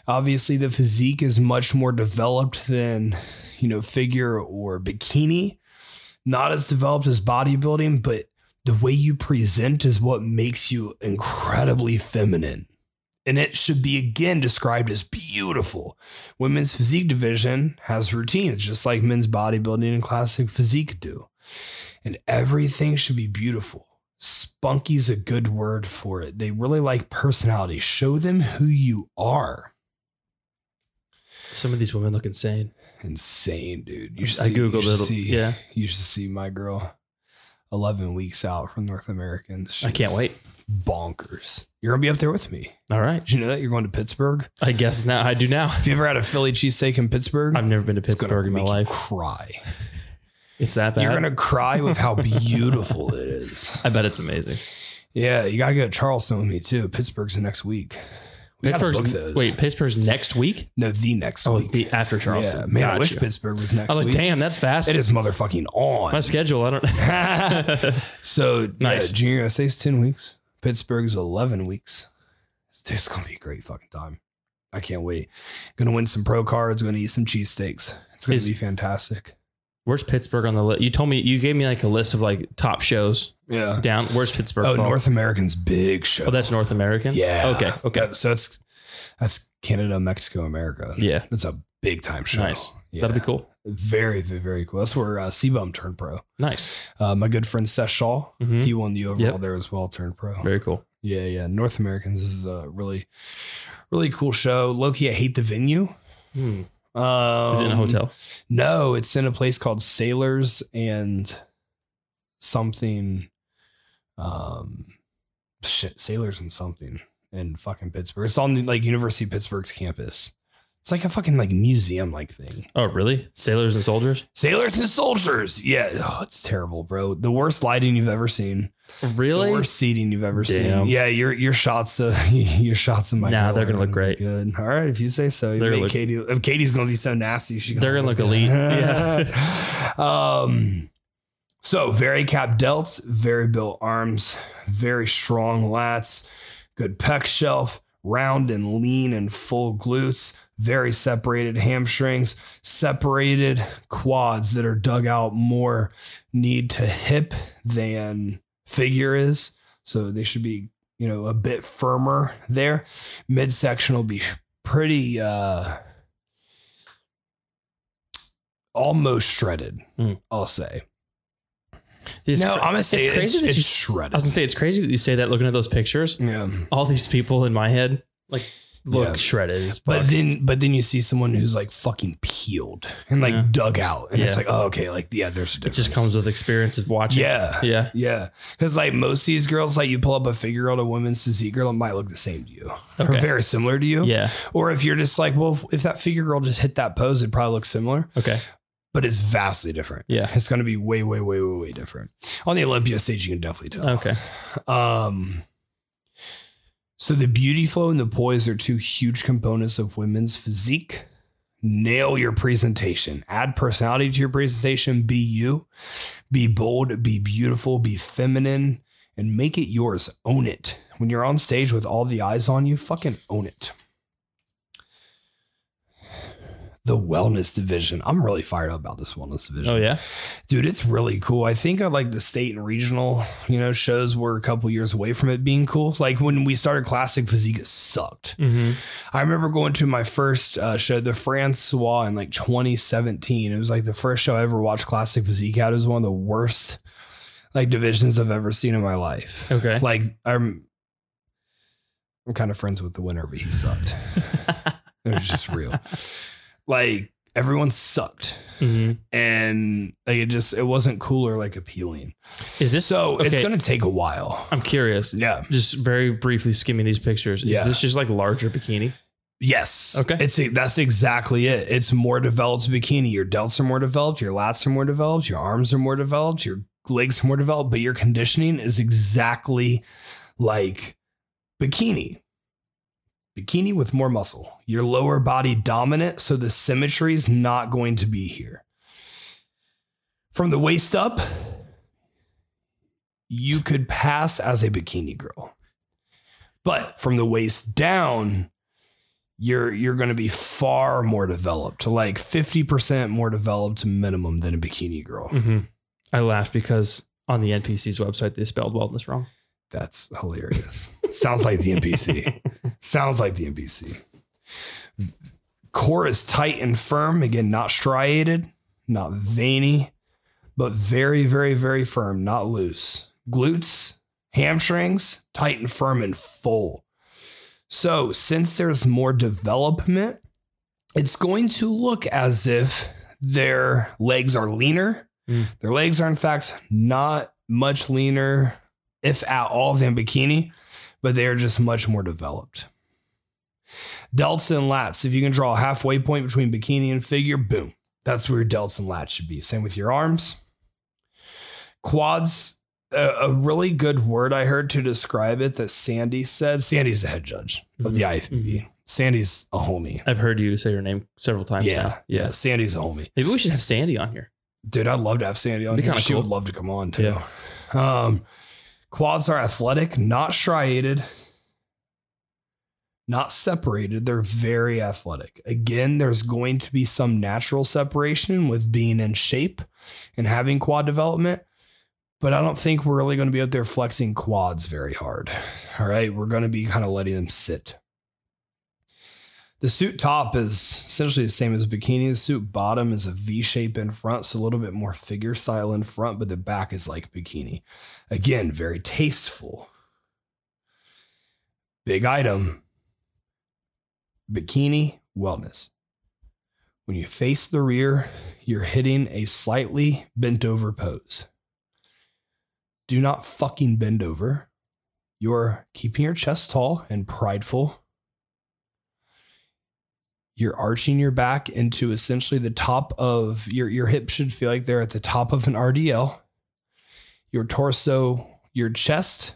Obviously, the physique is much more developed than, you know, figure or bikini. Not as developed as bodybuilding, but the way you present is what makes you incredibly feminine and it should be again described as beautiful. Women's physique division has routines, just like men's bodybuilding and classic physique do. And everything should be beautiful. Spunky's a good word for it. They really like personality. Show them who you are. Some of these women look insane. Insane, dude. You should I see, googled it. See, Yeah, You should see my girl. 11 weeks out from North Americans. I can't wait. Bonkers. You're going to be up there with me. All right. Did you know that you're going to Pittsburgh? I guess now I do now. Have you ever had a Philly cheesesteak in Pittsburgh? I've never been to Pittsburgh in my life. Cry. <laughs> It's that bad. You're gonna cry with how <laughs> beautiful it is. I bet it's amazing. Yeah, you gotta go to Charleston with me too. Pittsburgh's the next week. We Pittsburgh's wait. Pittsburgh's next week. no, the next Oh, week. the after Charleston. Yeah, man, I wish. Pittsburgh was next I was like, week. damn, that's fast. It is motherfucking on. my schedule. I don't. Know. <laughs> <laughs> So Nice. nice. Junior USA's ten weeks. Pittsburgh's eleven weeks. It's just gonna be a great fucking time. I can't wait. Gonna win some pro cards. Gonna eat some cheesesteaks. It's gonna Is- be fantastic. Where's Pittsburgh on the list? You told me you gave me like a list of like top shows Yeah. down. Where's Pittsburgh? Oh, fall? North American's big show. Oh, that's North Americans. Yeah. Okay. Okay. Yeah, so it's that's Canada, Mexico, America. Yeah. That's a big time show. Nice. Yeah. That'll be cool. Very, very, very cool. That's where uh, CBum turned pro. Nice. Uh, my good friend Seth Shaw, Mhm. he won the overall Yep. there as well, turned pro. Very cool. Yeah, yeah. North Americans is a really, really cool show. Loki, I hate the venue. Hmm. Um, Is it in a hotel? No, it's in a place called Sailors and something. Um, shit, Sailors and something in fucking Pittsburgh. It's on like University of Pittsburgh's campus. It's like a fucking like museum like thing. Oh, really? Sailors and soldiers? Sailors and soldiers. Yeah. Oh, it's terrible, bro. The worst lighting you've ever seen. Really? The worst seating you've ever Damn. seen. Yeah, your your shots of <laughs> your shots of my Nah, they're are gonna look great. Good. All right, if you say so. You They're look- Katie. Katie's gonna be so nasty, she's They're gonna look elite. Yeah. <laughs> um. So very cap delts, very built arms, very strong lats, good pec shelf, round and lean and full glutes, very separated hamstrings, separated quads that are dug out more need to hip than figure is. So they should be, you know, a bit firmer there. Midsection will be pretty uh almost shredded, Mm. I'll say. It's no, cra- I'm gonna say it's it's, crazy that it's you. shredded. I was gonna say it's crazy that you say that. Looking at those pictures, yeah. all these people in my head like look Yeah. shredded. But then, but then you see someone who's like fucking peeled and like Yeah. dug out, and it's like, oh, okay, like yeah, there's a difference. it just comes with experience of watching. Yeah, Yeah. yeah. Because like most of these girls, like you pull up a figure girl to women's physique girl, it might look the same to you or very similar to you. Yeah. Or if you're just like, well, if that figure girl just hit that pose, it'd probably looks similar, Okay. But it's vastly different. Yeah. It's going to be way, way, way, way, way different. On the Olympia stage, you can definitely tell. Okay. Um, so the beauty flow and the poise are two huge components of women's physique. Nail your presentation. Add personality to your presentation. Be you. Be bold. Be beautiful. Be feminine. And make it yours. Own it. When you're on stage with all the eyes on you, fucking own it. The wellness division. I'm really fired up about this wellness division. Oh yeah. Dude, it's really cool. I think I like the state and regional, you know, shows were a couple years away from it being cool. Like when we started Classic Physique, it sucked. Mm-hmm. I remember going to my first uh, show, the Francois, in like 2017. It was like the first show I ever watched Classic Physique at. It was one of the worst like divisions I've ever seen in my life. Okay. Like I'm, I'm kind of friends with the winner, but he sucked. <laughs> it was just real. Like everyone sucked, hmm and like it just it wasn't cool or like appealing. Is this So it's gonna take a while. I'm curious. Yeah. Just very briefly skimming these pictures. Is Yeah. this just like larger bikini? Yes. Okay. It's that's exactly it. It's more developed bikini. Your delts are more developed. Your lats are more developed. Your arms are more developed. Your legs are more developed. But your conditioning is exactly like bikini. Bikini with more muscle. Your lower body dominant, so the symmetry is not going to be here. From the waist up, you could pass as a bikini girl. But from the waist down, you're you're going to be far more developed, like 50% more developed minimum than a bikini girl. Mm-hmm. I laughed because on the NPC's website they spelled wellness wrong. That's hilarious. Sounds like the NPC. <laughs> Sounds like the NPC. Core is tight and firm. Again, not striated, not veiny, but very, very, very firm, not loose. Glutes, hamstrings, tight and firm and full. So, since there's more development, it's going to look as if their legs are leaner. Mm. Their legs are, in fact, not much leaner, if at all, than bikini, but they are just much more developed. Delts and lats. If you can draw a halfway point between bikini and figure, boom. That's where your delts and lats should be. Same with your arms. Quads, a, a really good word I heard to describe it that Sandy said. Sandy's the head judge of the IFBB. Sandy's a homie. I've heard you say her name several times. Yeah, now. yeah. Sandy's a homie. Maybe we should have Sandy on here. Dude, I'd love to have Sandy on here. She cool. would love to come on too. Yeah. Um, quads are athletic, not striated, not separated. They're very athletic. Again, there's going to be some natural separation with being in shape and having quad development, but I don't think we're really going to be out there flexing quads very hard. All right. We're going to be kind of letting them sit. The suit top is essentially the same as bikini. The suit bottom is a V shape in front, so a little bit more figure style in front, but the back is like bikini. Again, very tasteful. Big item bikini wellness. When you face the rear, you're hitting a slightly bent over pose. Do not fucking bend over. You're keeping your chest tall and prideful you're arching your back into essentially the top of your your hips should feel like they're at the top of an RDL. Your torso, your chest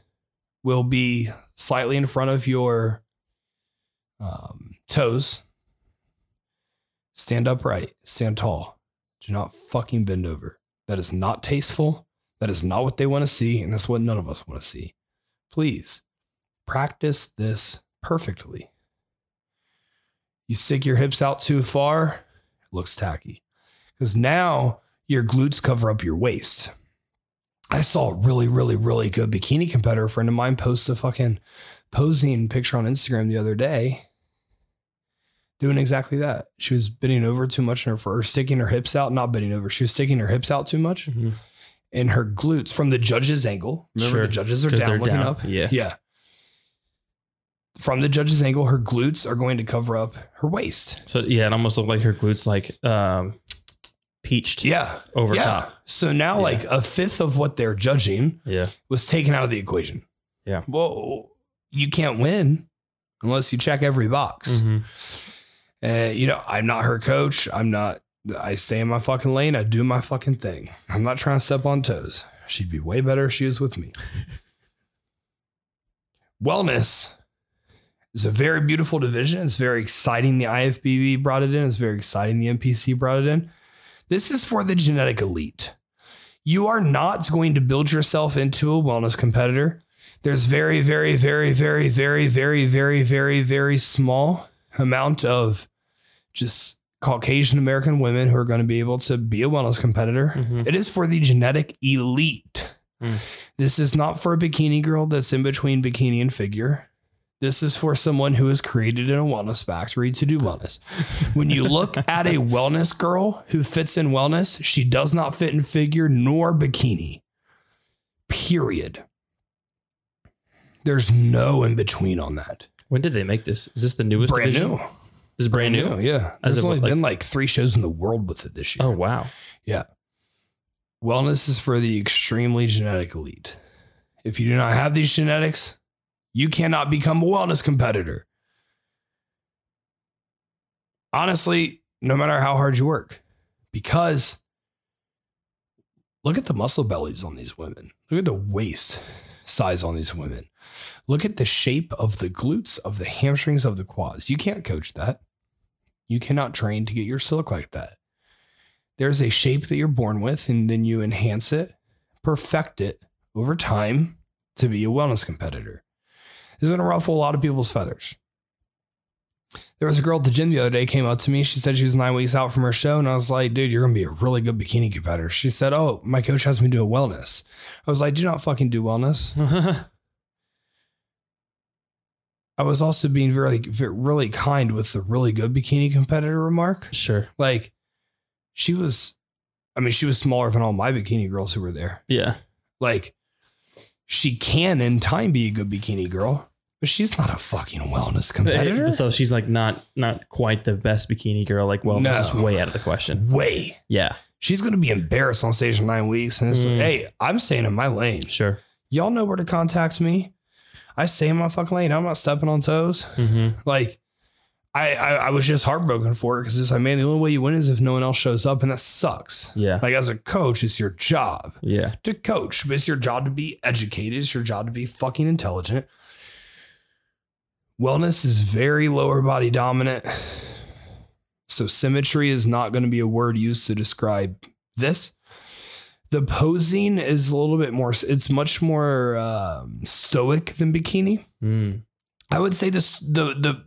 will be slightly in front of your um, toes. Stand upright, stand tall. Do not fucking bend over. That is not tasteful. That is not what they want to see, and that's what none of us want to see. Please practice this perfectly. You stick your hips out too far, it looks tacky. Because now your glutes cover up your waist. I saw a really, really, really good bikini competitor friend of mine post a fucking posing picture on Instagram the other day doing exactly that. She was bending over too much in her or sticking her hips out, not bending over. She was sticking her hips out too much Mhm. and her glutes from the judge's angle. Remember Sure. the judges are down looking down. up. Yeah. Yeah. From the judge's angle, her glutes are going to cover up her waist. So yeah, it almost looked like her glutes like um peached Yeah. over yeah. top. So now, Yeah. like a fifth of what they're judging Yeah. was taken out of the equation. Yeah. Well, you can't win unless you check every box. Mhm. Uh, you know, I'm not her coach. I'm not. I stay in my fucking lane. I do my fucking thing. I'm not trying to step on toes. She'd be way better if she was with me. <laughs> Wellness is a very beautiful division. It's very exciting. The IFBB brought it in. It's very exciting. The NPC brought it in. This is for the genetic elite. You are not going to build yourself into a wellness competitor. There's very, very, very, very, very, very, very, very, very small amount of just Caucasian American women who are going to be able to be a wellness competitor. Mhm. It is for the genetic elite. Mm. This is not for a bikini girl that's in between bikini and figure. This is for someone who is created in a wellness factory to do wellness. When you look <laughs> at a wellness girl who fits in wellness, she does not fit in figure nor bikini. Period. There's no in between on that. When did they make this? Is this the newest Brand division? new. This is brand new. Yeah. As There's only what, like- been like three shows in the world with it this year. Oh wow. Yeah. Wellness is for the extremely genetic elite. If you do not have these genetics, you cannot become a wellness competitor. Honestly, no matter how hard you work, because look at the muscle bellies on these women. Look at the waist size on these women. Look at the shape of the glutes, of the hamstrings, of the quads. You can't coach that. You cannot train to get yours to look like that there's a shape that you're born with, and then you enhance it, perfect it over time to be a wellness competitor. Is going to ruffle a lot of people's feathers. There was a girl at the gym the other day came up to me. She said she was nine weeks out from her show, and I was like, "Dude, you're going to be a really good bikini competitor." She said, "Oh, my coach has me do a wellness." I was like, "Do not fucking do wellness." <laughs> I was also being very really kind with the really good bikini competitor remark. sure. Like, she was, I mean, she was smaller than all my bikini girls who were there. Yeah. Like, she can in time be a good bikini girl, but she's not a fucking wellness competitor. So she's like not not quite the best bikini girl. Like, well, this is way out of the question. Way. Yeah. She's going to be embarrassed on stage in nine weeks. And it's like, Mm. hey, I'm staying in my lane. Sure. Y'all know where to contact me. I stay in my fucking lane. I'm not stepping on toes. Mm-hmm. Like, I, I, I was just heartbroken for it because it's like, man, the only way you win is if no one else shows up, and that sucks. Yeah. Like, as a coach, it's your job. Yeah. to coach, but it's your job to be educated. It's your job to be fucking intelligent. Wellness is very lower body dominant. So symmetry is not going to be a word used to describe this. The posing is a little bit more, it's much more um, stoic than bikini. Mm. I would say this the the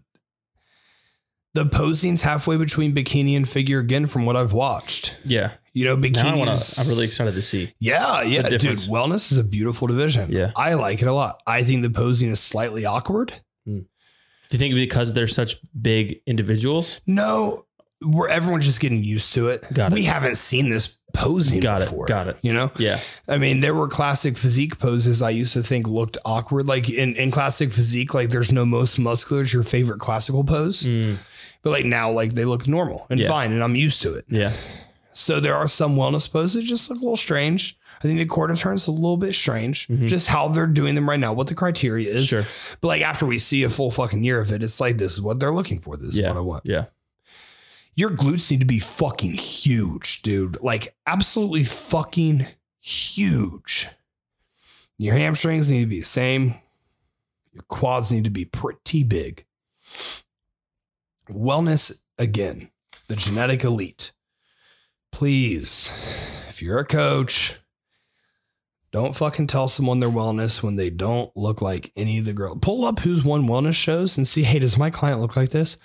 the posing's halfway between bikini and figure again from what I've watched. Yeah. You know, bikini. I. I'm really excited to see. Yeah, yeah, dude. Wellness is a beautiful division. Yeah. I like it a lot. I think the posing is slightly awkward. Do you think because they're such big individuals? No, where everyone's just getting used to it. Got it. We haven't seen this posing Got it. Got it. You know, Yeah. I mean, there were classic physique poses I used to think looked awkward. Like in, in classic physique, like there's no most muscular is your favorite classical pose. Mm. But like now, like they look normal and Yeah. fine, and I'm used to it. Yeah. So there are some wellness poses that just look a little strange. I think the quarter turn's a little bit strange. Mhm. Just how they're doing them right now, what the criteria is. Sure. But like after we see a full fucking year of it, it's like this is what they're looking for. This is what I want. Yeah. Your glutes need to be fucking huge, dude. Like absolutely fucking huge. Your hamstrings need to be the same. Your quads need to be pretty big. Wellness again, the genetic elite. Please, if you're a coach, don't fucking tell someone their wellness when they don't look like any of the girls. Pull up who's won wellness shows and see, hey, does my client look like this?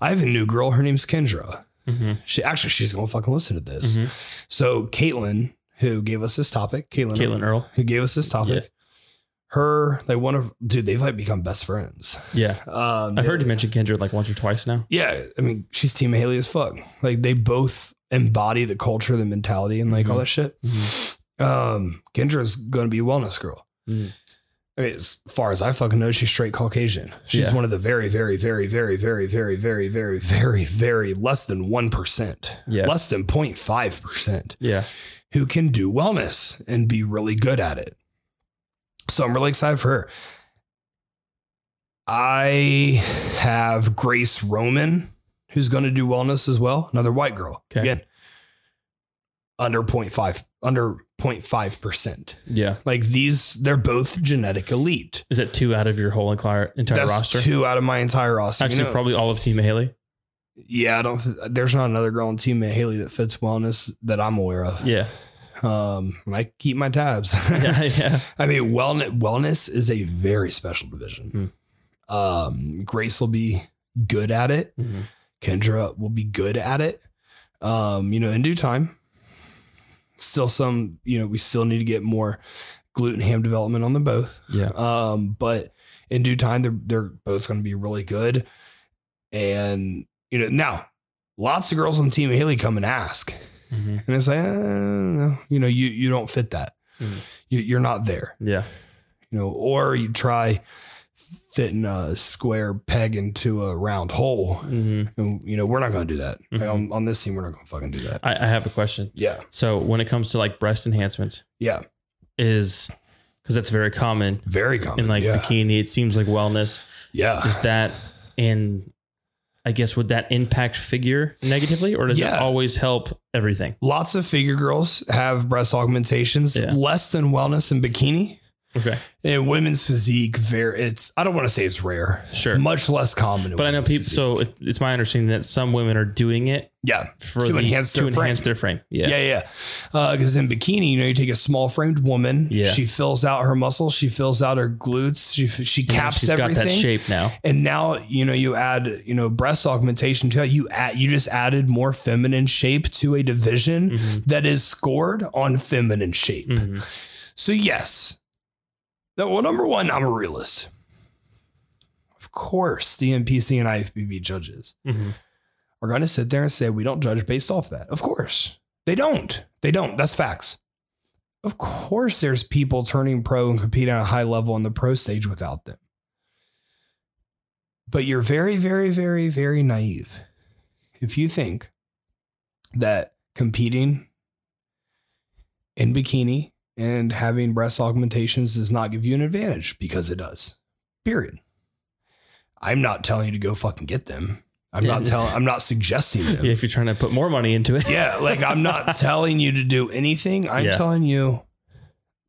I have a new girl. Her name's Kendra. Mm-hmm. She actually she's gonna fucking listen to this. Mhm. So Caitlin, who gave us this topic, Caitlin, Caitlin Earl. who gave us this topic, her like one of dude, they've like become best friends. Yeah. Um, I've heard you mention Kendra like once or twice now. yeah, I mean, she's Team Haley as fuck. Like they both embody the culture, the mentality, and like all Mhm. that shit. Um, Kendra's gonna be a wellness girl. Mhm. I mean, as far as I fucking know, she's straight Caucasian. She's Yeah. one of the very, very, very, very, very, very, very, very, very, very very less than one percent, Yeah. less than 0.5 percent, Yeah. who can do wellness and be really good at it. So I'm really excited for her. I have Grace Roman, who's going to do wellness as well. Another white girl. Okay. Again, under 0.5, under 0.5 percent. Yeah. Like these, they're both genetic elite. Is it two out of your whole entire entire That's roster? two out of my entire roster. You Actually, know- probably all of Team Haley. yeah, I don't. Th- there's not another girl on Team Haley that fits wellness that I'm aware of. Yeah. Um, I keep my tabs. <laughs> Yeah. <laughs> Yeah. I mean, wellness wellness is a very special division. Um, Grace will be good at it. Mhm. Kendra will be good at it. Um, you know, in due time. Still some, you know, we still need to get more gluten ham development on them both. Yeah. Um, but in due time, they're they're both going to be really good. And you know, now lots of girls on Team Haley come and ask, Mhm. and it's like, no, you know, you you don't fit that. Mhm. You, you're not there. Yeah. You know, or you try fitting a square peg into a round hole. hmm And, you know, we're not going to do that Like, Mhm. on, on this team. We're not going to fucking do that. I, I have a question. Yeah, So when it comes to like breast enhancements, yeah, is because that's very common very common. in like yeah, bikini. It seems like wellness. yeah. Is that in? I guess would that impact figure negatively, or does Yeah. it always help everything? Lots of figure girls have breast augmentations, Yeah. less than wellness and bikini. Okay, And women's physique, very it's I don't want to say it's rare, sure. much less common. But I know people. physique. So it, it's my understanding that some women are doing it yeah, for To the- enhance to their frame. enhance their frame. Yeah. yeah, yeah. Because in bikini, you know, you take a small framed woman, Yeah. she fills out her muscles, she fills out her glutes, she she caps she's everything. got that shape now. And now you know you add you know breast augmentation to that. You add you just added more feminine shape to a division Mhm. that is scored on feminine shape. Mhm. So yes, now, well, number one, I'm a realist. Of course, the NPC and IFBB judges Mhm. are going to sit there and say we don't judge based off that. Of course, they don't. They don't. That's facts. Of course, there's people turning pro and competing at a high level on the pro stage without them. But you're very, very, very, very naive if you think that competing in bikini and having breast augmentations does not give you an advantage because it does. Period. I'm not telling you to go fucking get them. I'm Yeah. not telling I'm not suggesting <laughs> them. Yeah, if you're trying to put more money into it. Yeah, like I'm not <laughs> telling you to do anything. I'm Yeah. telling you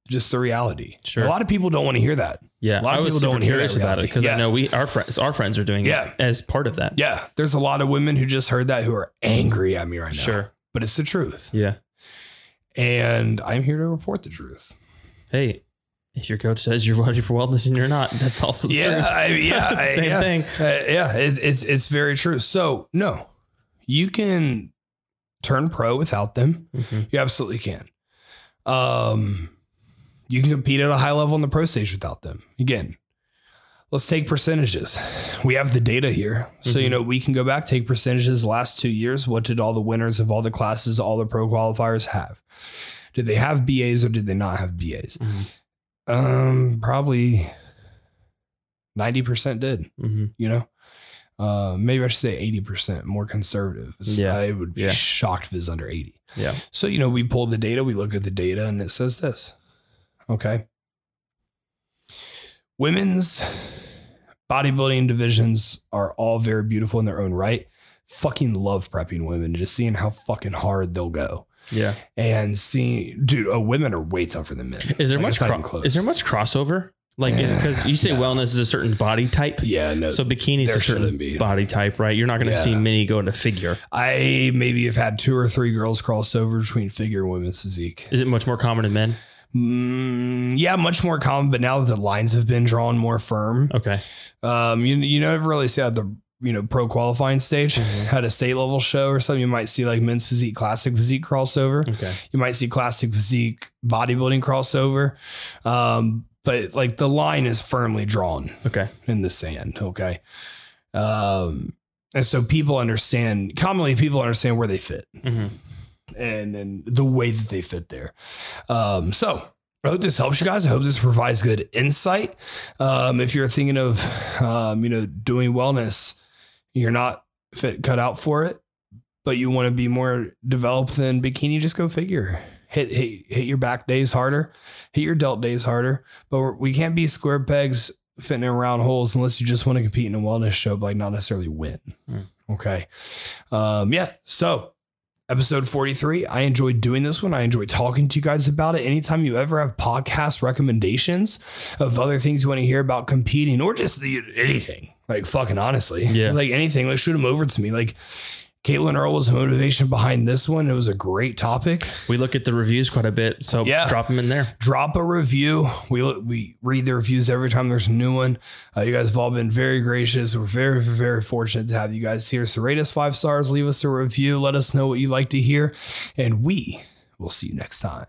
just the reality. Sure. A lot of people don't want to hear that. Yeah, A lot of I was people don't want to hear that about it because. I know we our friends our friends are doing Yeah. it as part of that. Yeah, there's a lot of women who just heard that who are angry at me right now. Sure. But it's the truth. Yeah. And I'm here to report the truth. Hey, if your coach says you're ready for wellness and you're not, that's also the Yeah, truth. I, yeah, <laughs> the same yeah. thing. Uh, yeah, it, it's it's very true. So no, you can turn pro without them. Mhm. You absolutely can. Um, you can compete at a high level on the pro stage without them. Again, let's take percentages. We have the data here, so you Mhm. know we can go back take percentages. Last two years, what did all the winners of all the classes, all the pro qualifiers have? Did they have BAs or did they not have BAs? Mhm. Um, probably ninety percent did Mhm. you know uh maybe i should say 80% more conservative Yeah. i would be Yeah. shocked if it's under 80 Yeah. so you know we pull the data we look at the data and it says this okay women's bodybuilding divisions are all very beautiful in their own right fucking love prepping women just seeing how fucking hard they'll go Yeah. and seeing dude uh, women are way tougher than men Is there Like, much it's not even cro- is there much crossover? Like Yeah. because you say wellness is a certain body type. yeah no So bikinis is a certain be. body type, right? You're not going to Yeah. see many go into figure. I maybe have had two or three girls cross over between figure and women's physique. Is it much more common in men? Mm, yeah, much more common, but now that the lines have been drawn more firm, Okay. um, you you never really see at the you know pro qualifying stage Mhm. at a state level show or something. You might see like men's physique, classic physique crossover. Okay. You might see classic physique, bodybuilding crossover. Um, but like the line is firmly drawn Okay. in the sand. Okay. Um, and so people understand commonly people understand where they fit hmm and and the way that they fit there. Um, so I hope this helps you guys. I hope this provides good insight. Um, if you're thinking of um, you know doing wellness, you're not fit cut out for it, but you want to be more developed than bikini. Just go figure. Hit hit hit your back days harder, hit your delt days harder. But we're, we can't be square pegs fitting in round holes unless you just want to compete in a wellness show, but like not necessarily win. Mm. Okay. Um, yeah. So episode 43. I enjoyed doing this one. I enjoy talking to you guys about it. Anytime you ever have podcast recommendations of other things you want to hear about competing or just the, anything, like fucking honestly, Yeah. like anything, like shoot them over to me. Like Caitlin Earl was the motivation behind this one. It was a great topic. We look at the reviews quite a bit, so Yeah. drop them in there. Drop a review. We we read the reviews every time there's a new one. Uh, you guys have all been very gracious. We're very very fortunate to have you guys here. So rate us five stars, leave us a review, let us know what you like to hear, and we will see you next time.